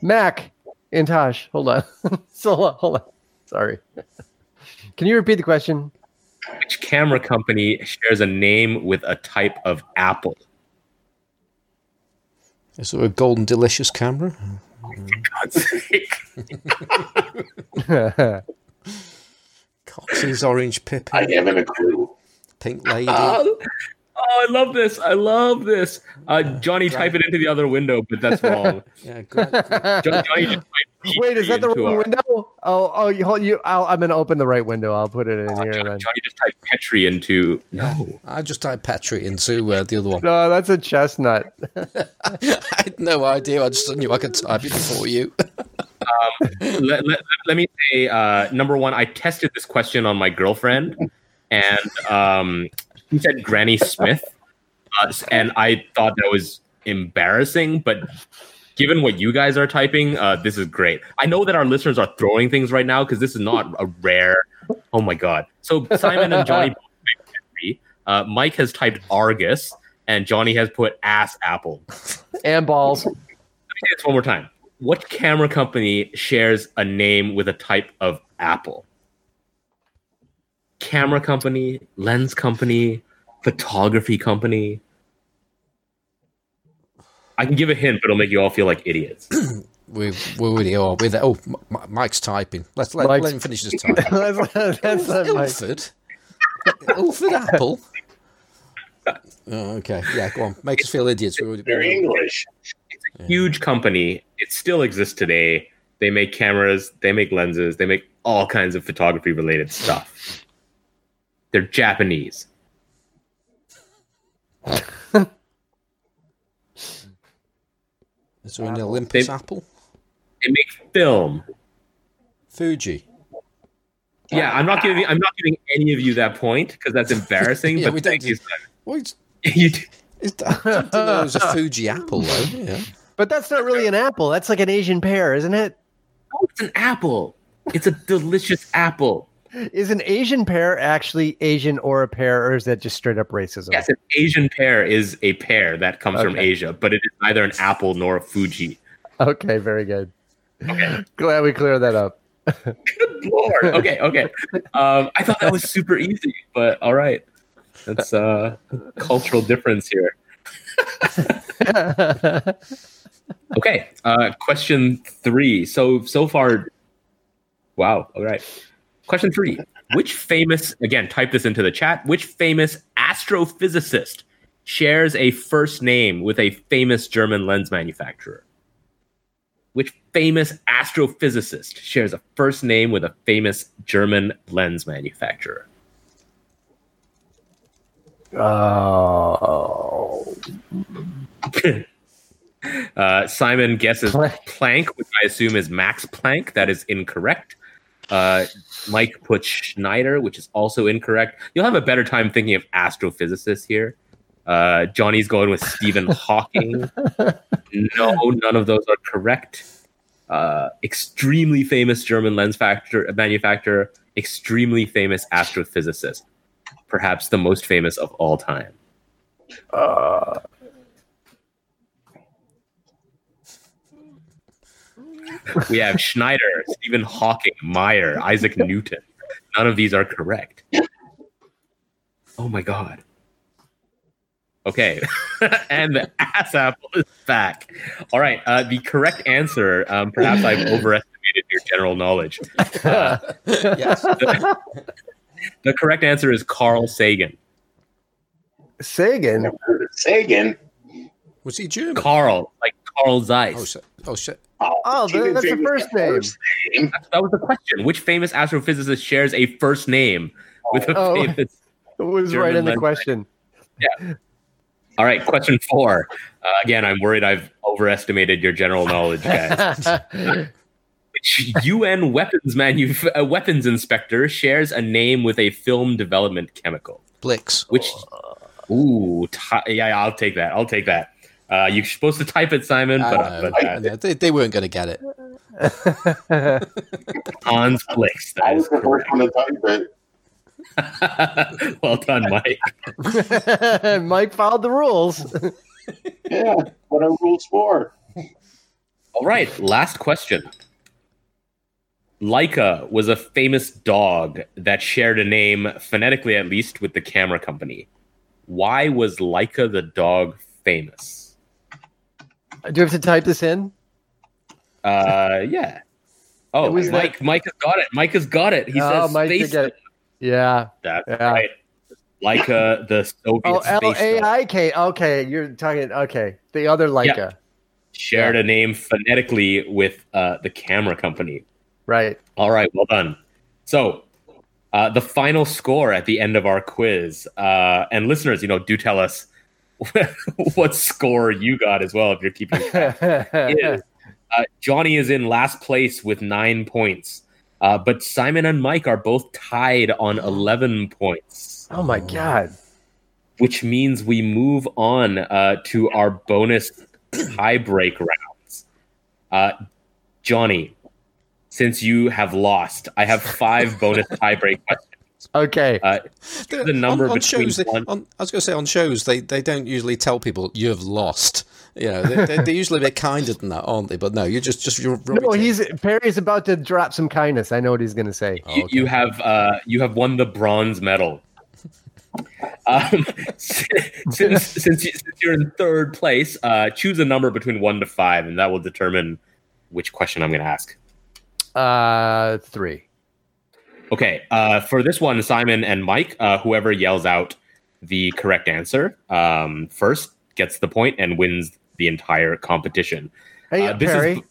Mac Intosh, hold on. so hold on. Sorry. Can you repeat the question? Which camera company shares a name with a type of apple? Is there a golden delicious camera? God's sake. Cox's orange pippin. I pippin, haven't a clue. pink lady. Oh, oh, I love this. I love this. Uh, Johnny, type it into the other window, but that's wrong. yeah, great. Jo- Johnny just typed Wait, is that the wrong our- window? Oh, oh, you hold you. I'll, I'm gonna open the right window. I'll put it in here. Johnny, Then. Johnny just typed Petri into no. I just typed Petri into uh, the other one. No, that's a chestnut. I had no idea. I just knew I could type it for you. let, let, let me say uh, number one i tested this question on my girlfriend and um, she said granny smith uh, and i thought that was embarrassing but given what you guys are typing uh, this is great i know that our listeners are throwing things right now because this is not a rare oh my god so simon and johnny both typed Henry. uh, mike has typed argus and johnny has put ass apple and balls. Let me say this one more time. What camera company shares a name with a type of apple? Camera company, lens company, photography company. I can give a hint, but it'll make you all feel like idiots. We we really are. With oh, M- M- Mike's typing. Let's let, Mike's- let him finish his typing. that's that's Ilford, Ilford Apple. Oh, okay, yeah, go on. Make us feel idiots. We already- They're English. Huge company. It still exists today. They make cameras, they make lenses, they make all kinds of photography related stuff. They're Japanese. Is there an Olympus They- Apple? They make film. Fuji. Yeah, I'm not giving I'm not giving any of you that point because that's embarrassing. Yeah, but we don't thank you, Well, it's, Simon. You- it's, I didn't know it was a Fuji Apple though. Yeah. But that's not really an apple. That's like an Asian pear, isn't it? Oh, it's an apple. It's a delicious apple. Is an Asian pear actually Asian or a pear, or is that just straight up racism? Yes, an Asian pear is a pear that comes from Asia, but it is neither an apple nor a Fuji. Okay, very good. Okay. Glad we cleared that up. Good lord. Okay, okay. Um, I thought that was super easy, but all right. That's uh cultural difference here. Okay. Uh, question three. So so far, wow. All right. Question three. Which famous again? Type this into the chat. Which famous astrophysicist shares a first name with a famous German lens manufacturer? Which famous astrophysicist shares a first name with a famous German lens manufacturer? oh, Uh, Simon guesses Planck. Planck, which I assume is Max Planck. That is incorrect. Uh, Mike put Schneider, which is also incorrect. You'll have a better time thinking of astrophysicists here. Uh, Johnny's going with Stephen Hawking. No, none of those are correct. Uh, extremely famous German lens factor, manufacturer, extremely famous astrophysicist, perhaps the most famous of all time. uh, we have Schneider, Stephen Hawking, Meyer, Isaac Newton. None of these are correct. Oh my god. Okay, and the ass apple is back. All right, uh, the correct answer. Um, perhaps I've overestimated your general knowledge. Uh, yes. the, the correct answer is Carl Sagan. Sagan. Never heard of Sagan. Was he German? Carl, like Carl Zeiss. Oh, shit. Oh, shit. Oh, he didn't that's the it was first name. That, that was the question. Which famous astrophysicist shares a first name with a Oh. famous? It was German right in the lens. question. All right, question four. Uh, again, I'm worried I've overestimated your general knowledge, guys. Which UN weapons manuf- uh, weapons inspector shares a name with a film development chemical? Blix. Which, ooh, ty- yeah, I'll take that. I'll take that. Uh, you're supposed to type it, Simon, but, I know. but I uh. They, they weren't going to get it. Hans Blix. I was is the first one to type it. well done, Mike. Mike followed the rules. Yeah, what are rules for? All right, last question. Leica was a famous dog that shared a name, phonetically at least, with the camera company. Why was Leica the dog famous? Do you have to type this in? Uh, yeah. Oh, It was Mike. Mike has got it. Mike has got it. He oh, says Mike space. get it. Yeah. That's Yeah. right. Leica, the Soviet Oh, L A I K. Okay, you're talking. Okay, the other Leica. shared a name phonetically with uh, the camera company. Right. All right, well done. So, uh, the final score at the end of our quiz, uh, and listeners, you know, do tell us what score you got as well if you're keeping track. is, uh, Johnny is in last place with nine points, uh, but Simon and Mike are both tied on eleven points, oh my god. which means we move on uh, to our bonus tiebreak rounds. Uh, Johnny, since you have lost, I have five bonus tiebreak questions. Okay. Uh, the number on, on between shows, they, one- on, I was going to say on shows they, they don't usually tell people you've lost. You know, they, they, they're usually a bit kinder than that, aren't they? But no, you're just just you're no, he's Perry's about to drop some kindness. I know what he's going to say. you, you have uh, you have won the bronze medal. Um, since since, you, since you're in third place, uh, choose a number between one to five, and that will determine which question I'm going to ask. Uh, three. Okay, uh, for this one, Simon and Mike, uh, whoever yells out the correct answer um, first gets the point and wins the entire competition. Hey, Uh, this is-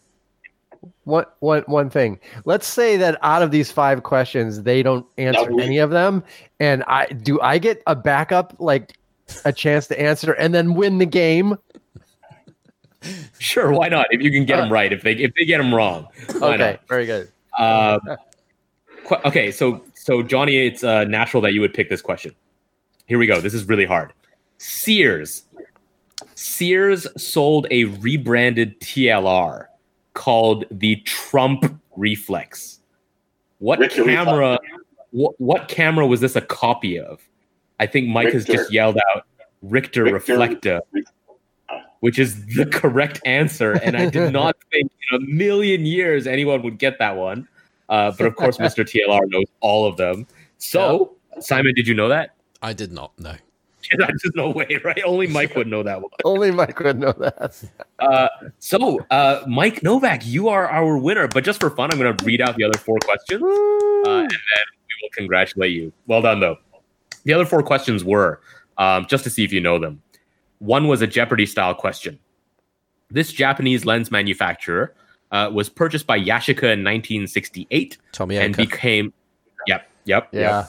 One, one, one thing. Let's say that out of these five questions, they don't answer No. any of them, and I do. I get a backup, like a chance to answer, and then win the game. Sure, why not? If you can get them right, if they if they get them wrong, okay, very good. Uh, qu- okay, so so Johnny, it's uh, natural that you would pick this question. Here we go. This is really hard. Sears. Sears sold a rebranded TLR called the Trump Reflex. What Richter camera? What, what camera was this a copy of? I think Mike has just yelled out Richter, Richter. Reflecta, which is the correct answer. And I did not think in a million years anyone would get that one. Uh, but of course, Mr. TLR knows all of them. So, Simon, did you know that? I did not know. There's no way, right? Only Mike would know that one. Only Mike would know that. Uh, so, uh, Mike Novak, you are our winner. But just for fun, I'm going to read out the other four questions, uh, and then we will congratulate you. Well done, though. The other four questions were um, just to see if you know them. One was a Jeopardy style question. This Japanese lens manufacturer uh, was purchased by Yashica in 1968 Tomioka. became. Yep, yep, yep. Yeah.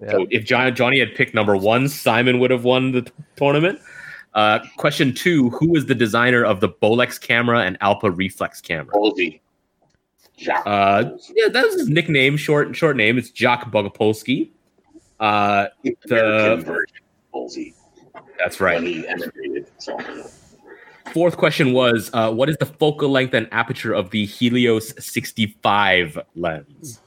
yeah. So if John, Johnny had picked number one, Simon would have won the t- tournament. Uh, question two: Who is the designer of the Bolex camera and Alpa reflex camera? Bolsey. Uh, Bolsey. yeah, that's his nickname, short short name. It's Jacques Bogopolsky. Uh, American version of Bolsey. that's When right. he emigrated. So Fourth question was: uh, What is the focal length and aperture of the Helios 65 lens?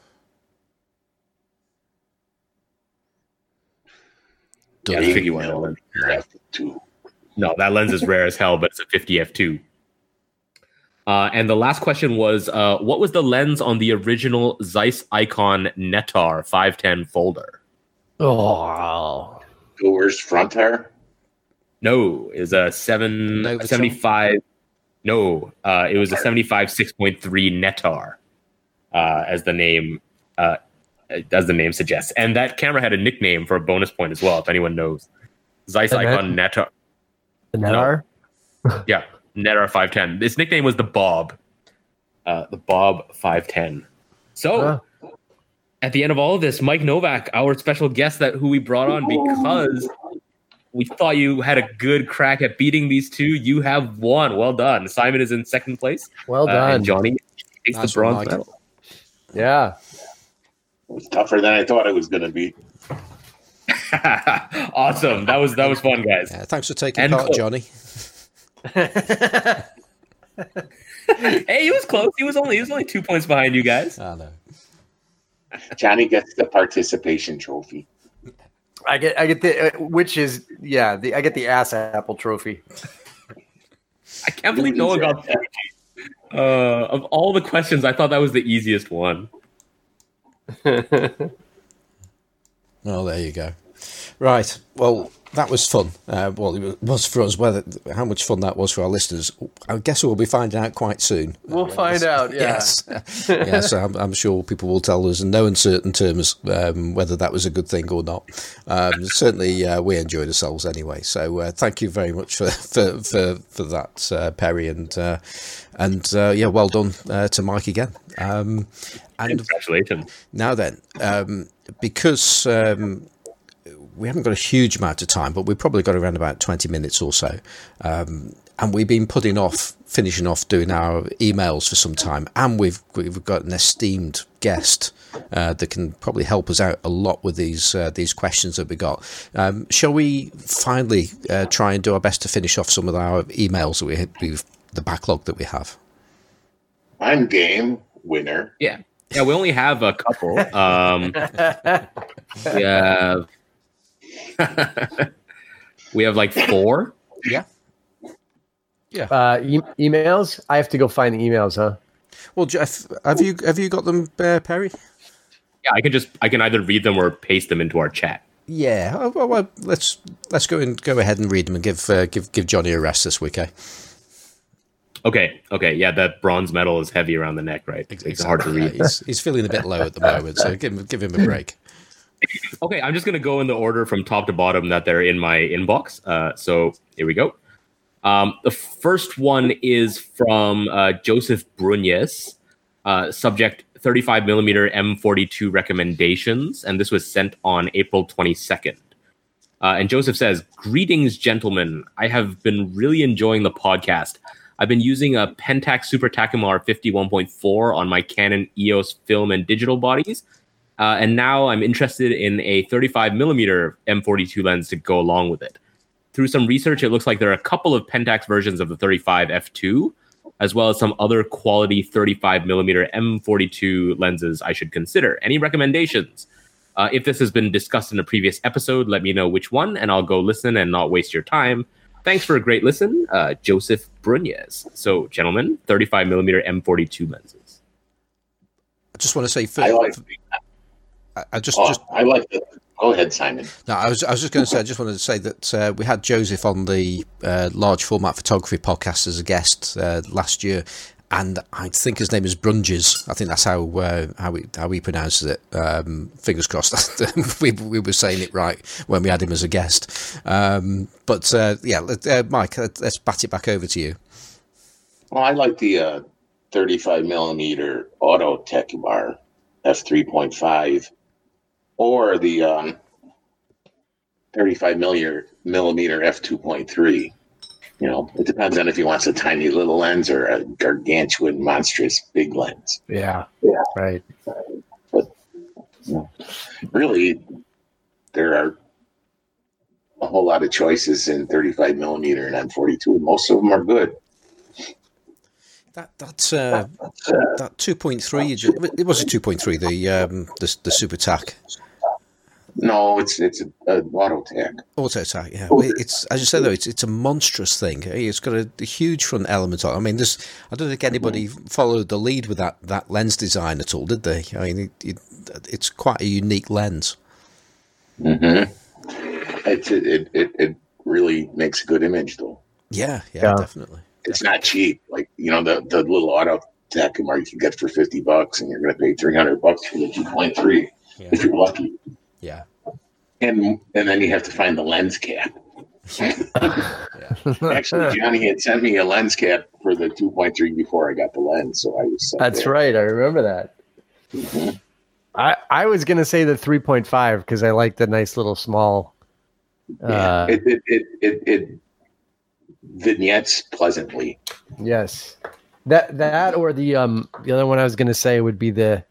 Yeah, I Dunno. think you want to know. that's two. No, that lens is rare as hell, but it's a 50 f2. Uh, and the last question was, uh, what was the lens on the original Zeiss Ikon Netar 510 folder? Oh, Doers Frontier. No, it was a seven Novatron? 75. No, uh, it was a 75 6.3 Netar, uh, as the name uh, as the name suggests. And that camera had a nickname for a bonus point as well, if anyone knows. Zeiss And Ikon Netar. the Netar. Yeah, Netar 510. Its nickname was the Bob. Uh, the Bob 510. So Huh. at the end of all of this, Mike Novak, our special guest that who we brought on because we thought you had a good crack at beating these two. You have won. Well done. Simon is in second place. Well uh, done. and Johnny takes Nice the bronze medal. yeah. It was tougher than I thought it was going to be. awesome. That was that was fun, guys. Yeah, thanks for taking And part, close. Johnny. Hey, he was close. He was only he was only two points behind you guys. I know. Johnny gets the participation trophy. I get I get the uh, which is yeah the I get the ass apple trophy. I can't believe no one got that. Uh, of all the questions, I thought that was the easiest one. Well, there you go. Right. Well, that was fun. Uh, well, it was for us. Whether how much fun that was for our listeners, I guess we'll be finding out quite soon. We'll find out. Yeah. Yes, yes. I'm, I'm sure people will tell us in no uncertain terms um, whether that was a good thing or not. Um, certainly, uh, we enjoyed ourselves anyway. So, uh, thank you very much for for for, for that, uh, Perry, and uh, and uh, yeah, well done uh, to Mike again. Um, and Congratulations. now then, um, because um, we haven't got a huge amount of time, but we've probably got around about 20 minutes or so. Um, and we've been putting off finishing off doing our emails for some time, and we've we've got an esteemed guest uh, that can probably help us out a lot with these uh, these questions that we got. Um, shall we finally uh, try and do our best to finish off some of our emails that we we've the backlog that we have? I'm game winner. Yeah. Yeah, we only have a couple. Um, we have we have like four. Yeah. Uh, e- emails. I have to go find the emails, huh? Well, Jeff, have you have you got them, uh, Perry? Yeah, I can just I can either read them or paste them into our chat. Yeah, oh, well, well, let's let's go and go ahead and read them and give uh, give give Johnny a rest this week, eh? Okay, okay, yeah, that bronze medal is heavy around the neck, right? It's hard to Yeah, read. he's, he's feeling a bit low at the moment, so give him give him a break. Okay, I'm just gonna go in the order from top to bottom that they're in my inbox. Uh, so here we go. Um, the first one is from uh, Joseph Brunjes, uh, subject 35 millimeter M42 recommendations, and this was sent on April 22nd. Uh, and Joseph says, "Greetings, gentlemen. I have been really enjoying the podcast. I've been using a Pentax Super Takumar 51.4 on my Canon EOS film and digital bodies." Uh, and now I'm interested in a 35 millimeter M42 lens to go along with it. Through some research, it looks like there are a couple of Pentax versions of the 35 f2, as well as some other quality 35 millimeter M42 lenses I should consider. Any recommendations? Uh, if this has been discussed in a previous episode, let me know which one, and I'll go listen and not waste your time. Thanks for a great listen, uh, Joseph Brunjes. So, gentlemen, 35 millimeter M42 lenses. I just want to say, I like. I, I just Oh, just I like the. Go ahead, Simon. no, I was I was just going to say, I just wanted to say that uh, we had Joseph on the uh, large format photography podcast as a guest uh, last year. And I think his name is Brunges. I think that's how uh, how we how we pronounces it. Um, fingers crossed we we were saying it right when we had him as a guest. Um, but uh, yeah, uh, Mike, let, let's bat it back over to you. Well, I like the uh, 35 millimeter auto Takumar f3.5 or the um, 35 millimeter millimeter f2.3. You know, it depends on if he wants a tiny little lens or a gargantuan, monstrous big lens. Yeah. Yeah. Right. But really, there are a whole lot of choices in 35 millimeter and M42. Most of them are good. That that uh, that two point three. It was a two point three. The um the the super tack. No, it's it's a, a auto tech. Auto attack, yeah. Well, It's as you said though, it's it's a monstrous thing. It's got a, a huge front element on. I mean, this I don't think anybody followed the lead with that, that lens design at all, did they? I mean, it, it, it's quite a unique lens. Mm-hmm. It's it, it it really makes a good image though. Yeah, yeah, Yeah. definitely. It's not cheap. Like you know the the little auto tech camera you can get for fifty bucks, and you're going to pay three hundred bucks for the two point three Yeah, if you're lucky. Yeah. And and then you have to find the lens cap. Actually, Johnny had sent me a lens cap for the 2.3 before I got the lens, so I was. That's there. right. I remember that. Mhm. I, I was gonna say the 3.5 because I like the nice little small. Yeah, Uh, it, it, it, it, it vignettes pleasantly. yes, that that or the um the other one I was gonna say would be the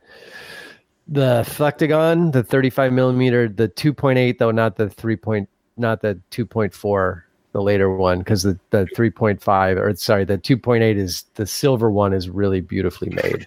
the Flectagon, the 35 millimeter, the 2.8 though, not the 3. Point, not the 2.4, the later one, because the the 3.5 or sorry, the 2.8 is the silver one is really beautifully made.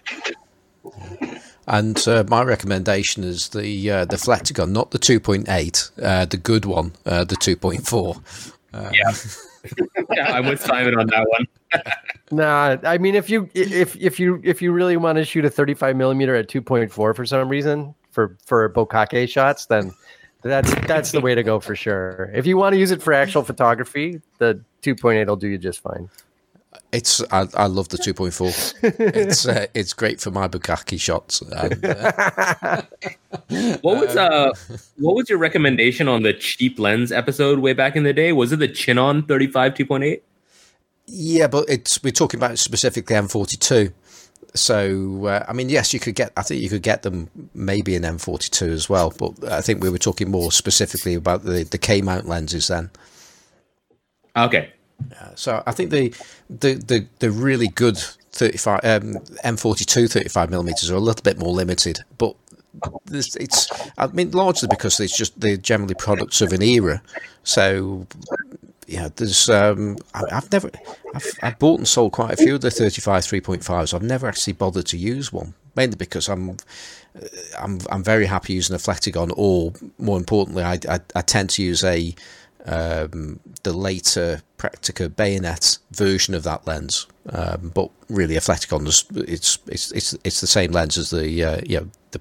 And uh, my recommendation is the uh, the Flectagon, not the 2.8, uh, the good one, uh, the 2.4. Yeah, I'm with Simon on that one. Nah, I mean if you if if you if you really want to shoot a 35 millimeter at 2.4 for some reason for for bokake shots, then that's that's the way to go for sure. If you want to use it for actual photography, the 2.8 will do you just fine. It's I, I love the 2.4. it's uh, it's great for my bukkake shots. And, uh, What was uh what was your recommendation on the cheap lens episode way back in the day? Was it the Chinon 35 2.8? yeah, but it's we're talking about specifically M42. So uh, I mean, yes, you could get. I think you could get them maybe in M42 as well. But I think we were talking more specifically about the the K mount lenses then. Okay. So I think the the the, the really good 35 um, M42 35 millimeters are a little bit more limited, but this, it's I mean largely because it's just they're generally products of an era. So yeah, there's um, I, I've never I've, I've bought and sold quite a few of the 35 3.5s. I've never actually bothered to use one, mainly because I'm. I'm I'm very happy using a Flectagon, or more importantly, I, I, I tend to use a um, the later Praktica bayonet version of that lens. Um, but really, a Flectagon is it's it's it's it's the same lens as the uh, you know the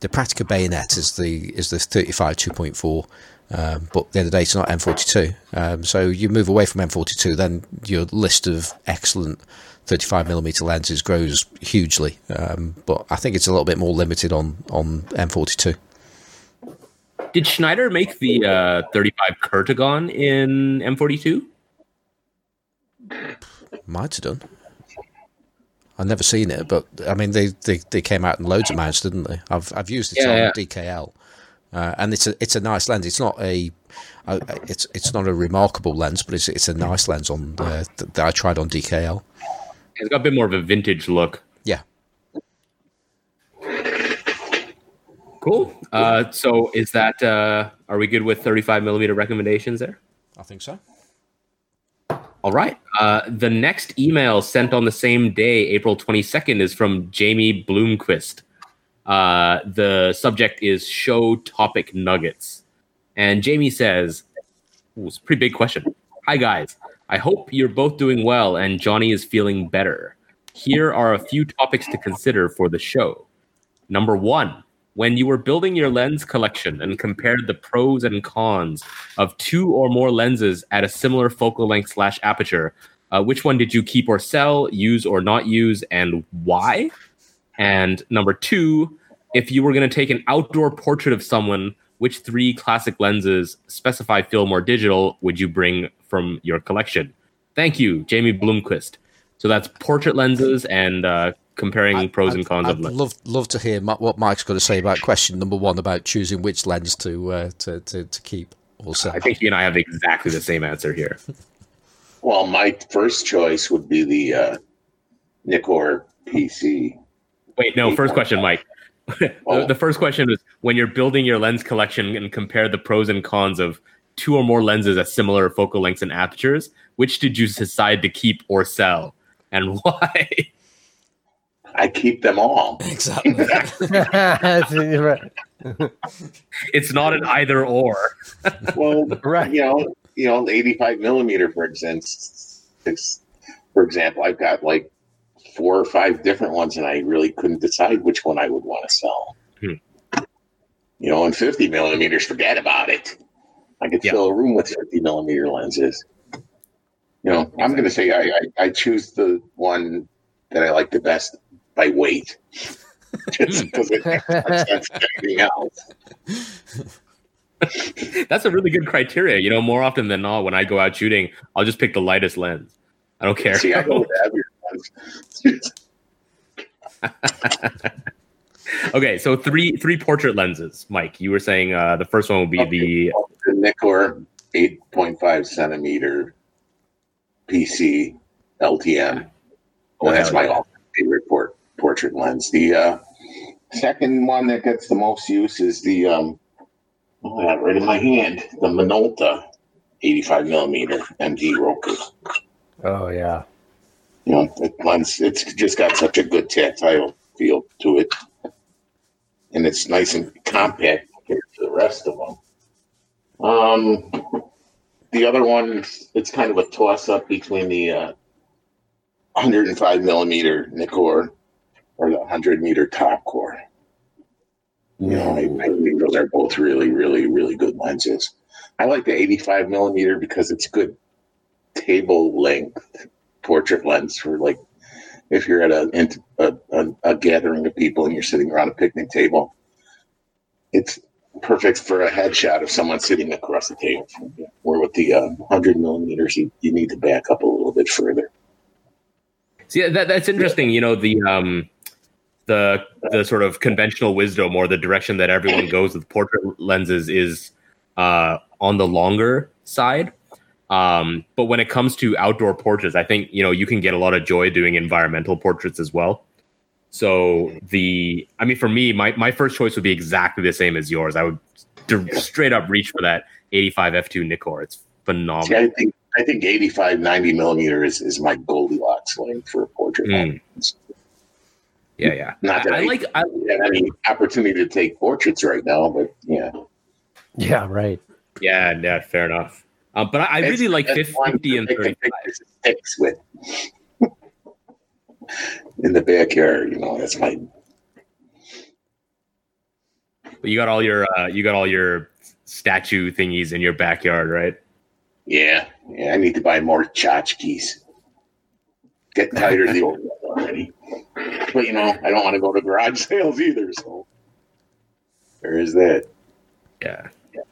the Praktica bayonet is the is the 35 2.4. Um, but at the end of the day, it's not M42. Um, so you move away from M42, then your list of excellent 35 millimeter lenses grows hugely. Um, but I think it's a little bit more limited on on M42. Did Schneider make the uh 35 Curtagon in M42? Might have done. I've never seen it, but I mean they, they, they came out in loads of mounts, didn't they? I've I've used it Yeah, on yeah. DKL, uh, and it's a it's a nice lens. It's not a uh, it's it's not a remarkable lens, but it's it's a nice lens on uh, that I tried on DKL. It's got a bit more of a vintage look. Yeah, Cool. Uh, so is that uh, are we good with 35 millimeter recommendations there? I think so. All right. Uh, the next email sent on the same day, April 22nd, is from Jamie Bloomquist. Uh, the subject is show topic nuggets. And Jamie says, Ooh, it's a pretty big question. Hi, guys. I hope you're both doing well and Johnny is feeling better. Here are a few topics to consider for the show. Number one, when you were building your lens collection and compared the pros and cons of two or more lenses at a similar focal length slash aperture, uh, which one did you keep or sell, use or not use, and why? And number two, if you were going to take an outdoor portrait of someone, which three classic lenses, specify film or digital, would you bring from your collection? Thank you, Jamie Bloomquist. So that's portrait lenses and uh, comparing pros and cons I'd of lenses. love love to hear what Mike's got to say about question number one about choosing which lens to uh, to, to to keep. Also, I think he and I have exactly the same answer here. Well, my first choice would be the uh, Nikkor PC. Wait, no. First question, Mike. the, Oh. the first question is when you're building your lens collection and compare the pros and cons of two or more lenses at similar focal lengths and apertures, which did you decide to keep or sell, and why? I keep them all. Exactly. It's not an either or. Well, Right. you know, you know, the 85 millimeter, for instance, it's, for example, I've got like four or five different ones, and I really couldn't decide which one I would want to sell. Hmm. You know, and 50 millimeters, forget about it. I could Yeah. fill a room with 50 millimeter lenses. You know, I'm going to say I, I, I choose the one that I like the best by weight, just because it sense anything else. That's a really good criteria. You know, more often than not, when I go out shooting, I'll just pick the lightest lens. I don't care. See, I go with the heavier ones. okay, so three three portrait lenses, Mike. You were saying uh, the first one would be the the Nikkor 8.5 centimeter PC LTM. Oh, that's my yeah. favorite port, portrait lens. The uh, second one that gets the most use is the um, oh, I have right in my hand, the Minolta 85 millimeter MD Rokkor. Oh yeah. You know, the lens, it's just got such a good tactile feel to it. And it's nice and compact compared to the rest of them. Um, the other one, it's kind of a toss up between the uh, 105 millimeter Nikkor or the 100 meter Topcor. You know, I, I think those are both really, really, really good lenses. I like the 85 millimeter because it's good table length portrait lens for like if you're at a, a, a, a gathering of people and you're sitting around a picnic table. It's perfect for a headshot of someone sitting across the table from you. Or with the uh, 100 millimeters, you, you need to back up a little bit further. See, that, that's interesting. You know, the um, the the sort of conventional wisdom or the direction that everyone goes with portrait lenses is uh, on the longer side. Um, but when it comes to outdoor portraits, I think you know you can get a lot of joy doing environmental portraits as well. So the, I mean, for me, my my first choice would be exactly the same as yours. I would d- straight up reach for that 85 f2 Nikkor. It's See, phenomenal. I think I think 85, 90 millimeter is, is my Goldilocks length for a portrait. Mm. Yeah, yeah. Not that I, I, I like. I, have any opportunity to take portraits right now, but yeah. Yeah. Right. yeah, yeah. Fair enough. Um, but I, I really like 50 and to take 35. pictures of sticks with in the backyard. You know, that's my But you got all your uh, you got all your statue thingies in your backyard, right? yeah. Yeah, I need to buy more tchotchkes. Getting tired of the old ones already. But you know, I don't want to go to garage sales either. So there is that. Yeah.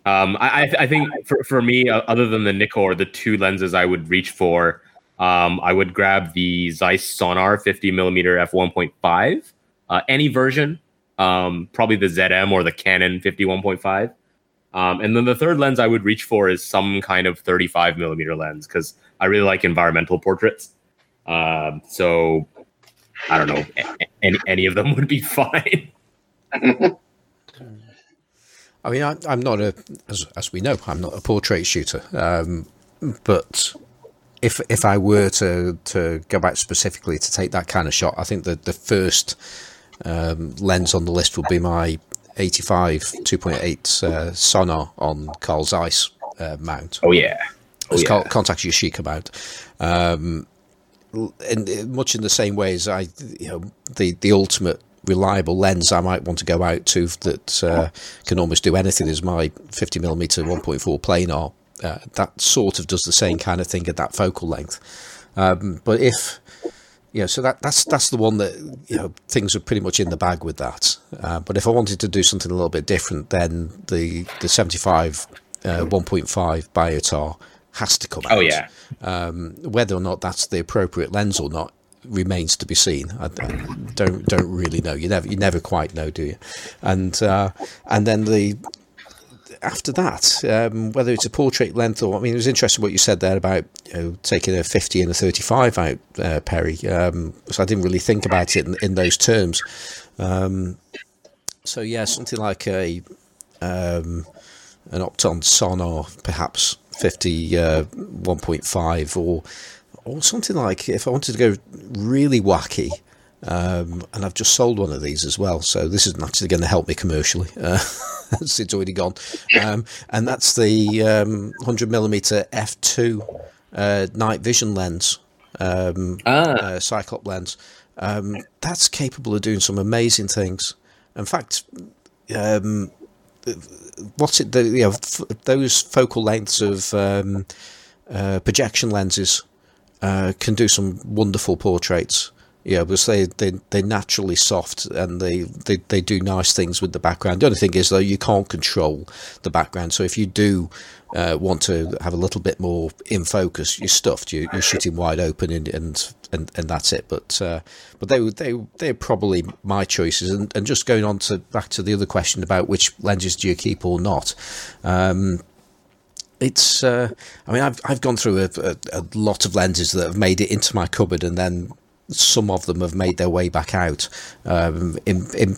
Um, I, I- I think for, for me, uh, other than the Nikkor, the two lenses I would reach for, um, I would grab the Zeiss Sonnar 50 millimeter f 1.5, uh, any version, um, probably the ZM or the Canon 51.5. Um, and then the third lens I would reach for is some kind of 35 millimeter lens because I really like environmental portraits. Um, so I don't know, any, any of them would be fine. I mean, I, I'm not a, as, as we know, I'm not a portrait shooter. Um, but if if I were to to go back specifically to take that kind of shot, I think that the first um, lens on the list would be my 85 2.8 uh, Sonnar on Carl Zeiss uh, mount. Oh, yeah. Oh, It's yeah. called Contax Yashica mount. Um, in, in much in the same way as I, you know, the the ultimate reliable lens I might want to go out to that uh, can almost do anything is my 50 millimeter 1.4 planar. Uh, that sort of does the same kind of thing at that focal length. Um, but if you know, so that that's that's the one that you know things are pretty much in the bag with that. Uh, but if I wanted to do something a little bit different, then the the 75 uh, 1.5 Biotar has to come out. Oh, yeah. Um, whether or not that's the appropriate lens or not remains to be seen. I, I don't don't really know. You never you never quite know, do you? And uh, and then the after that, um, whether it's a portrait length or I mean, it was interesting what you said there about you know, taking a fifty and a thirty-five out, uh, Perry. Um, so I didn't really think about it in, in those terms. Um, so yeah, something like a um, an Opton Sonnar, perhaps 50 uh, 1.5 or or something like if I wanted to go really wacky Um, and I've just sold one of these as well, so this isn't actually going to help me commercially. Uh, it's already gone, um, and that's the um, 100 millimeter f2 uh, night vision lens, um, Ah. uh, Cyclop lens. Um, that's capable of doing some amazing things. In fact, um, what's it? The, you know, f- those focal lengths of um, uh, projection lenses uh, can do some wonderful portraits. Yeah, because they, they, they're naturally soft and they, they, they do nice things with the background. The only thing is, though, you can't control the background. So if you do uh, want to have a little bit more in focus, you're stuffed. You, you're shooting wide open and, and, and, and that's it. But uh, but they they they're probably my choices. And, and just going on to back to the other question about which lenses do you keep or not. Um, it's uh, I mean I've I've gone through a, a, a lot of lenses that have made it into my cupboard and then some of them have made their way back out. Um, in, in,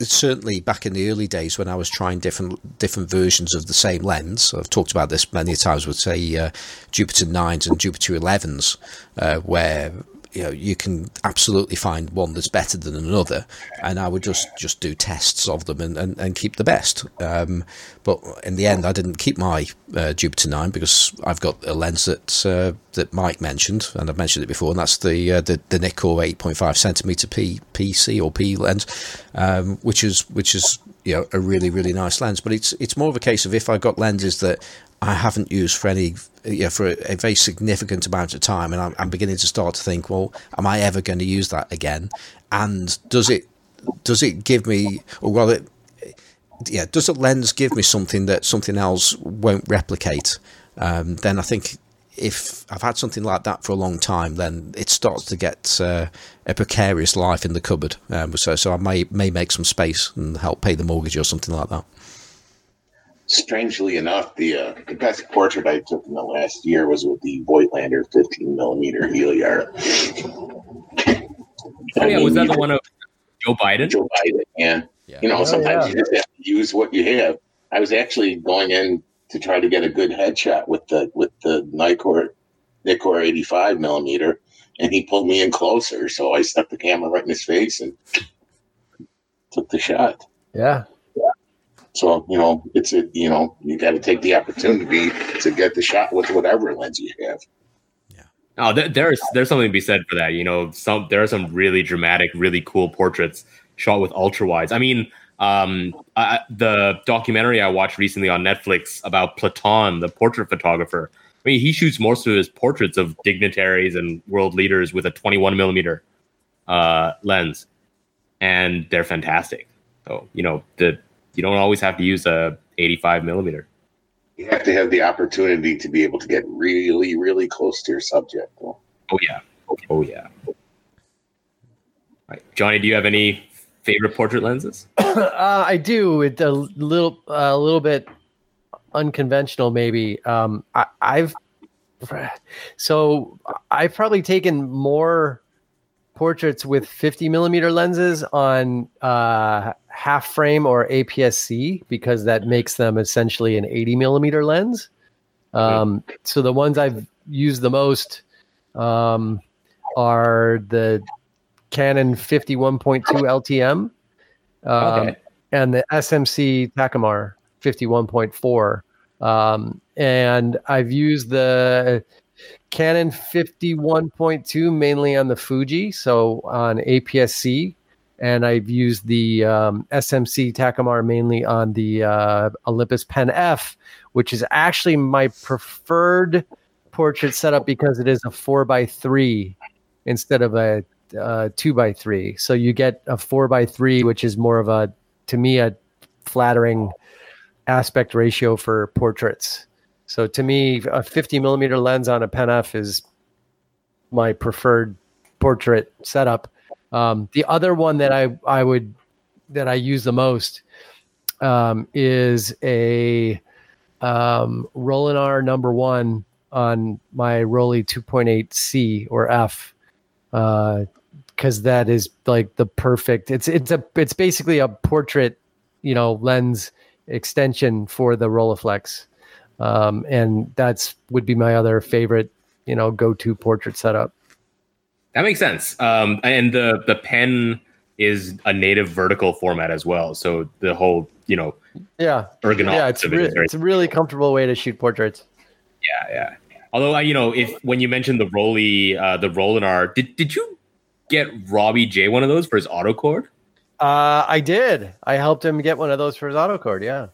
certainly back in the early days when I was trying different different versions of the same lens I've talked about this many times with say uh, Jupiter 9s and Jupiter 11s uh, where you know you can absolutely find one that's better than another. And i would just just do tests of them and, and, and keep the best. Um, but in the end i didn't keep my uh, jupiter 9 because i've got a lens that uh, that mike mentioned and i've mentioned it before and that's the uh, the, the Nikkor 8.5 centimeter p pc or p lens um, which is which is you know a really really nice lens. But it's it's more of a case of if i've got lenses that I haven't used for any, yeah, for a, a, very significant amount of time, and I'm, I'm, beginning to start to think, well, am I ever going to use that again? And does it, does it give me, or well, it, yeah, does a lens give me something that something else won't replicate? Um, then I think if I've had something like that for a long time, then it starts to get uh, a precarious life in the cupboard. Um, so, so I may may make some space and help pay the mortgage or something like that strangely enough, the uh, the best portrait I took in the last year was with the Voigtländer 15 millimeter Heliar. Oh yeah, was that the one of Joe Biden? Joe Biden, yeah. yeah. You know, oh, sometimes yeah. you just have to use what you have. I was actually going in to try to get a good headshot with the with the Nikkor Nikkor 85 millimeter, and he pulled me in closer, so I stuck the camera right in his face and took the shot. Yeah, so you know, it's a you know, you got to take the opportunity to get the shot with whatever lens you have. Yeah. Oh, there's there's something to be said for that. You know, some there are some really dramatic, really cool portraits shot with ultra wides. I mean, um, I, the documentary I watched recently on Netflix about Platon, the portrait photographer. I mean, he shoots most of his portraits of dignitaries and world leaders with a 21 millimeter uh, lens, and they're fantastic. So you know the you don't always have to use a 85 millimeter. You have to have the opportunity to be able to get really, really close to your subject. Oh yeah, oh yeah. Right. Johnny, do you have any favorite portrait lenses? uh, I do. It's a little, a uh, little bit unconventional, maybe. Um, I, I've so I've probably taken more portraits with 50 millimeter lenses on uh, half frame or APS-C because that makes them essentially an 80 millimeter lens. Um, so the ones I've used the most um, are the Canon 51.2 LTM um, okay. and the SMC Takumar 51.4. Um, and I've used the Canon 51.2 mainly on the Fuji, so on APS-C, and I've used the um, SMC Takumar mainly on the uh, Olympus Pen F, which is actually my preferred portrait setup because it is a four by three instead of a uh, two by three. So you get a four by three, which is more of a, to me, a flattering aspect ratio for portraits. So to me, a 50 millimeter lens on a Pen F is my preferred portrait setup. Um, the other one that I I would that I use the most um, is a um, Rolleinar number one on my Rollei 2.8C or F because uh, that is like the perfect. It's it's a it's basically a portrait, you know, lens extension for the Rolleiflex um, and that's would be my other favorite, you know, go-to portrait setup. That makes sense. Um, and the the pen is a native vertical format as well. So the whole, you know, Yeah, ergonomics yeah, it's it re- it's a really comfortable way to shoot portraits. yeah, yeah. Although I, you know, if when you mentioned the Rollei, uh, the Rolleinar, did did you get Robbie J one of those for his autocord? Uh, I did. I helped him get one of those for his autocord. Yeah.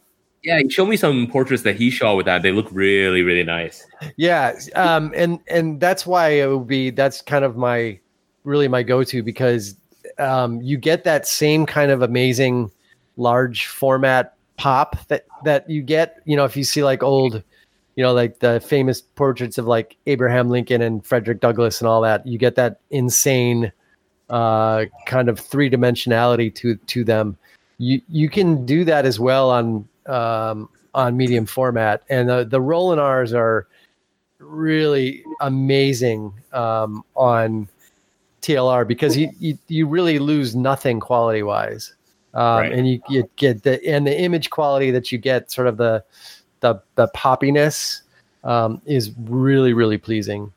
Yeah, he showed me some portraits that he shot with that. They look really, really nice. Yeah, um, and and that's why it would be that's kind of my really my go-to because um, you get that same kind of amazing large format pop that that you get. You know, if you see like old, you know, like the famous portraits of like Abraham Lincoln and Frederick Douglass and all that, you get that insane uh, kind of three dimensionality to to them. You you can do that as well on um, on medium format, and the the Rolleinar's are really amazing um, on TLR because you, you you really lose nothing quality wise, um, Right. and you, you get the and the image quality that you get, sort of the the the poppiness um, is really really pleasing.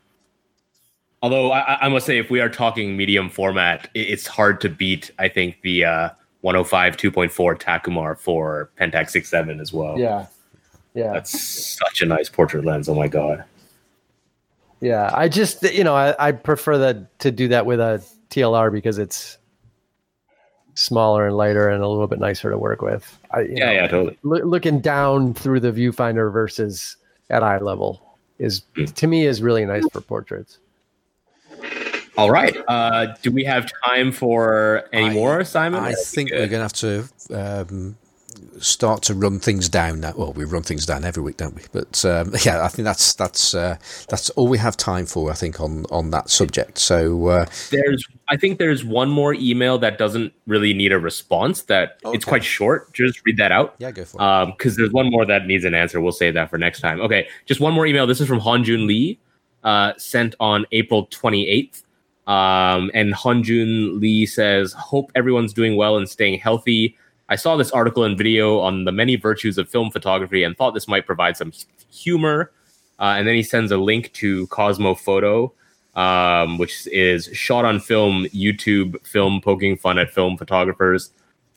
Although I, I- I must say, if we are talking medium format, it's hard to beat. I think the uh, 105 2.4 Takumar for Pentax 67 as well. Yeah, yeah. That's such a nice portrait lens. Oh my god. Yeah, I just you know I, I prefer that to do that with a TLR because it's smaller and lighter and a little bit nicer to work with. I, Yeah, know, yeah, totally. loo- looking down through the viewfinder versus at eye level is hmm. to me is really nice for portraits. All right. Uh, do we have time for any I- more, Simon? I think we're going to have to um, start to run things down now. Well, we run things down every week, don't we? But um, yeah, I think that's that's uh, that's all we have time for. I think on on that subject. So uh, there's I think there's one more email that doesn't really need a response. That it's quite short. Just read that out. yeah, go for it. because there's one more that needs an answer. We'll save that for next time. Okay, just one more email. This is from Hanjun Lee, uh, sent on April 28th. Um, and Hanjun Lee says, "Hope everyone's doing well and staying healthy. I saw this article and video on the many virtues of film photography and thought this might provide some humor. Uh, and then he sends a link to Cosmo Photo, um, which is shot on film, YouTube film poking fun at film photographers.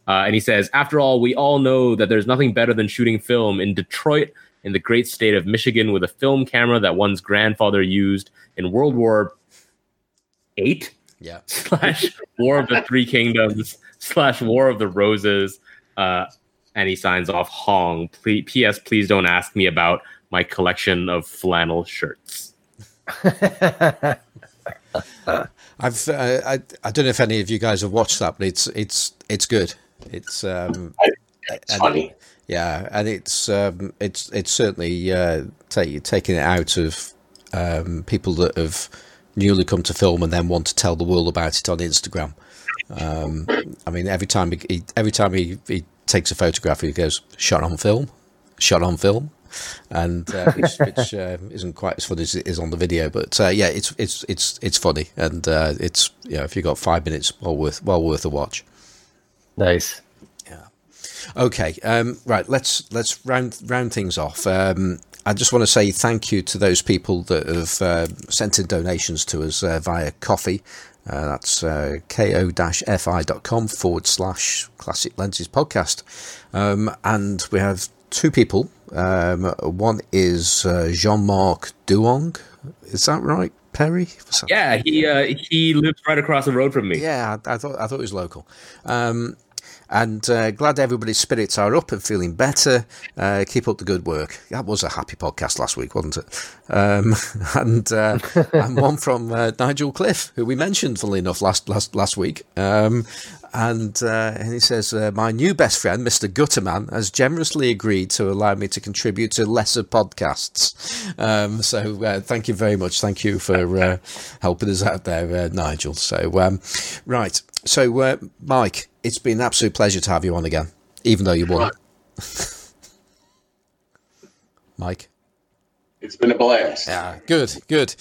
Uh, and he says, after all, we all know that there's nothing better than shooting film in Detroit, in the great state of Michigan, with a film camera that one's grandfather used in World War Eight yeah, slash War of the Three Kingdoms slash War of the Roses. Uh, and he signs off Hong. Please, P.S. Please don't ask me about my collection of flannel shirts. I've uh, I I don't know if any of you guys have watched that, but it's it's it's good. It's um, It's funny. Yeah, and it's um, it's it's certainly uh, take, taking it out of um, people that have newly come to film and then want to tell the world about it on Instagram. Um, I mean, every time he, he every time he, he takes a photograph, he goes shot on film, shot on film, and uh, which, which uh, isn't quite as funny as it is on the video. But uh, yeah, it's it's it's it's funny, and uh, it's yeah, if you've got five minutes, well worth well worth a watch. nice. Yeah. Okay, um, right. Let's let's round round things off. Um, I just want to say thank you to those people that have uh, sent in donations to us uh, via Ko-fi. Uh, that's uh, ko-fi.com forward slash classic lenses podcast. Um, and we have two people. Um, one is uh, Jean Marc Duong. Is that right, Perry? That- Yeah, he uh, he lives right across the road from me. yeah, I, I thought I thought it was local. Um, and uh, glad everybody's spirits are up and feeling better. Uh, keep up the good work. That was a happy podcast last week, wasn't it? Um, and uh, and one from uh, Nigel Cliff, who we mentioned, funnily enough, last last last week. Um, and, uh, and he says, uh, My new best friend, Mr. Gutterman, has generously agreed to allow me to contribute to lesser podcasts. Um, so thank you very much. Thank you for helping us out there, Nigel. So, um, right. So, Mike, it's been an absolute pleasure to have you on again, even though you won. Mike? It's been a blast. Yeah, good, good.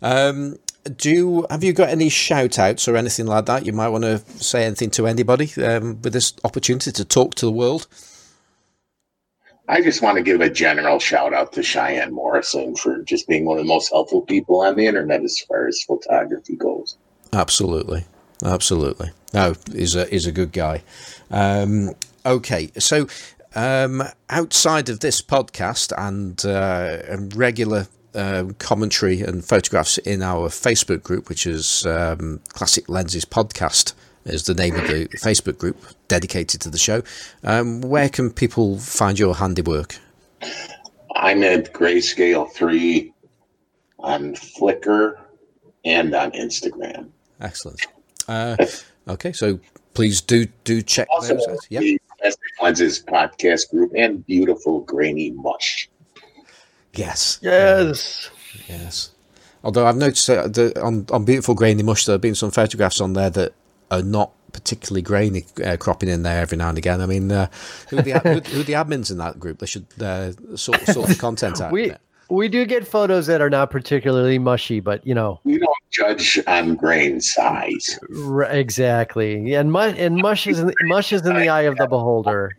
Um, do you, have you got any shout outs or anything like that? You might want to say anything to anybody um, with this opportunity to talk to the world. I just want to give a general shout out to Cheyenne Morrison for just being one of the most helpful people on the internet as far as photography goes. Absolutely, absolutely. No, he's a he's a good guy. Um, okay, so um, outside of this podcast and, uh, and regular uh, commentary and photographs in our Facebook group, which is um, Classic Lenses Podcast, is the name of the Facebook group dedicated to the show. Um, where can people find your handiwork? I'm at Grayscale 3 on Flickr and on Instagram. Excellent. Uh, okay, so please do do check Also, those out. Yep. the Lenses podcast group and beautiful grainy mush. Yes. Yes. Yes. Although I've noticed uh, the, on on beautiful grainy mush, there have been some photographs on there that are not particularly grainy uh, cropping in there every now and again. I mean, uh, who, are the, who, who are the admins in that group? They should uh, sort sort the content out. We there. We do get photos that are not particularly mushy, but you know, We don't judge on grain size. r- exactly. And mush and mush is in, mush is in the eye of the beholder.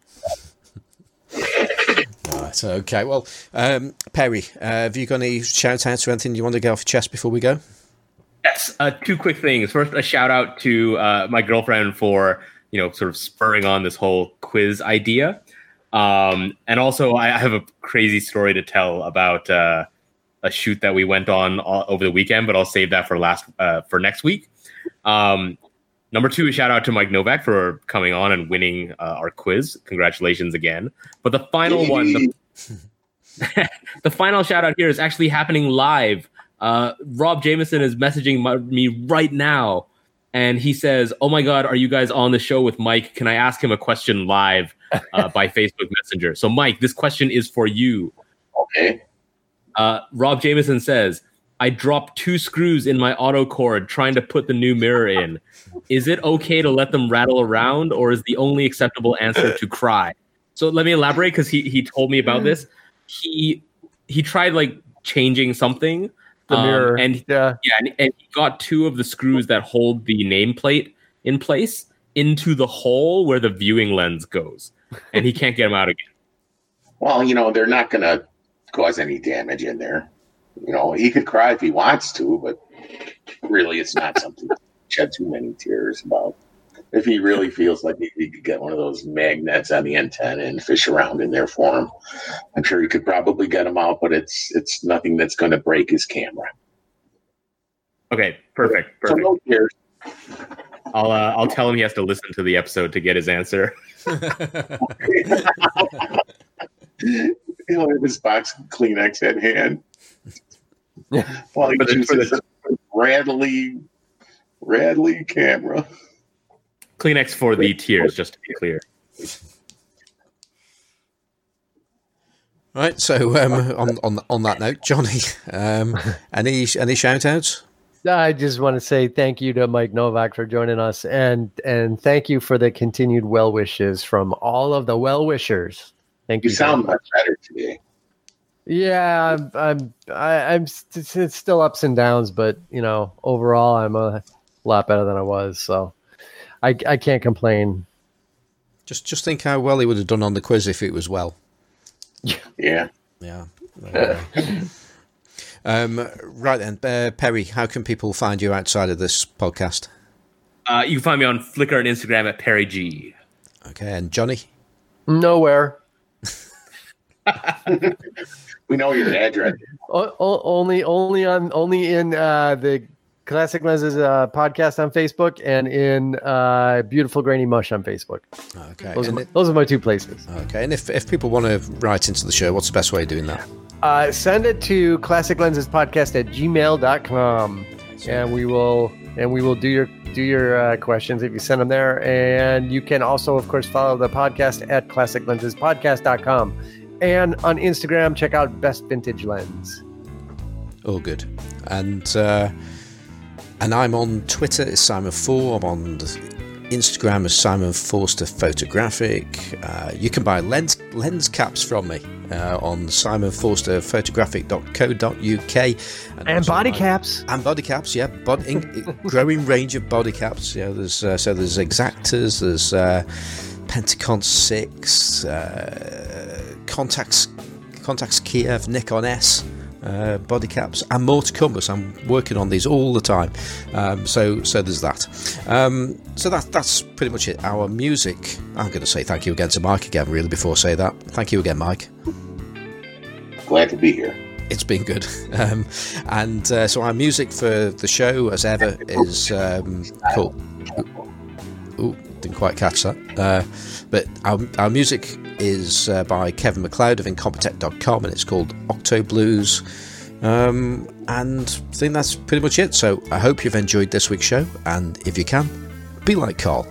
Right, okay. Well, um, Perry, uh, have you got any shout outs or anything you want to get off your chest before we go? Yes, uh, two quick things. First, a shout out to uh, my girlfriend for you know sort of spurring on this whole quiz idea, um, and also I have a crazy story to tell about uh, a shoot that we went on all, over the weekend, but I'll save that for last uh, for next week. Um, number two, a shout out to Mike Novak for coming on and winning uh, our quiz. Congratulations again! But the final one, the the final shout out here is actually happening live. Uh, Rob Jameson is messaging my, me right now, and he says, "Oh my God, are you guys on the show with Mike? Can I ask him a question live uh, by Facebook Messenger?" So, Mike, this question is for you. Okay. Uh, Rob Jameson says, "I dropped two screws in my auto cord trying to put the new mirror in. Is it okay to let them rattle around, or is the only acceptable answer to cry?" So let me elaborate because he he told me about this. He he tried like changing something The um, mirror. and yeah. yeah, and, and he got two of the screws that hold the nameplate in place into the hole where the viewing lens goes, and he can't get them out again. Well, you know, they're not going to cause any damage in there. You know, he could cry if he wants to, but really, it's not something to shed too many tears about. If he really feels like he, he could get one of those magnets on the antenna and fish around in there for him, I'm sure he could probably get them out. But it's it's nothing that's going to break his camera. Okay, perfect, So perfect. no. I'll uh, I'll tell him he has to listen to the episode to get his answer. He'll have his box of Kleenex at hand. Yeah. While he For the- for the- chooses a Radley, Radley camera. Kleenex for the tears, just to be clear. Right. So um, on on on that note, Johnny, um, any any shout outs? I just want to say thank you to Mike Novak for joining us, and and thank you for the continued well wishes from all of the well wishers. Thank you. You sound very much better today. Yeah, I'm I'm I, I'm st- it's still ups and downs, but you know, overall, I'm a lot better than I was. So, I I can't complain. Just just think how well he would have done on the quiz if it was well. Yeah. Yeah. um, right then, uh, Perry, how can people find you outside of this podcast? Uh, you can find me on Flickr and Instagram at Perry G. Okay, and Johnny. Nowhere. We know your address. O- o- only only on only in uh, the Classic Lenses uh, podcast on Facebook and in uh, Beautiful Grainy Mush on Facebook. Okay. Those are my, it- those are my two places. okay, and if, if people want to write into the show, what's the best way of doing that? Uh, send it to Classic Lenses Podcast at gmail.com and we will and we will do your do your uh, questions if you send them there and you can also of course follow the podcast at classic lenses classiclensespodcast.com and on instagram check out best vintage lens All good. And uh, and I'm on Twitter as Simon Four. I'm on Instagram as Simon Forster Photographic. Uh, you can buy lens lens caps from me uh, on simonforsterphotographic.co.uk and also body my- caps and body caps. Yeah, bod- in, growing range of body caps. Yeah, there's uh, so there's Exaktas, there's uh, Pentacon Six, uh, Contax, Contax Kiev, Nikon S. uh, body caps, and more to come. Because I'm working on these all the time. Um, so so there's that. Um, so that that's pretty much it. Our music. I'm going to say thank you again to Mike again. Really, before I say that, thank you again, Mike. Glad to be here. It's been good. Um, and uh, so our music for the show, as ever, is um, cool. Ooh, didn't quite catch that. Uh, but our, our music is uh, by Kevin MacLeod of Incompetech.com and it's called Octo Blues. Um, and I think that's pretty much it. So I hope you've enjoyed this week's show. And if you can, be like Carl.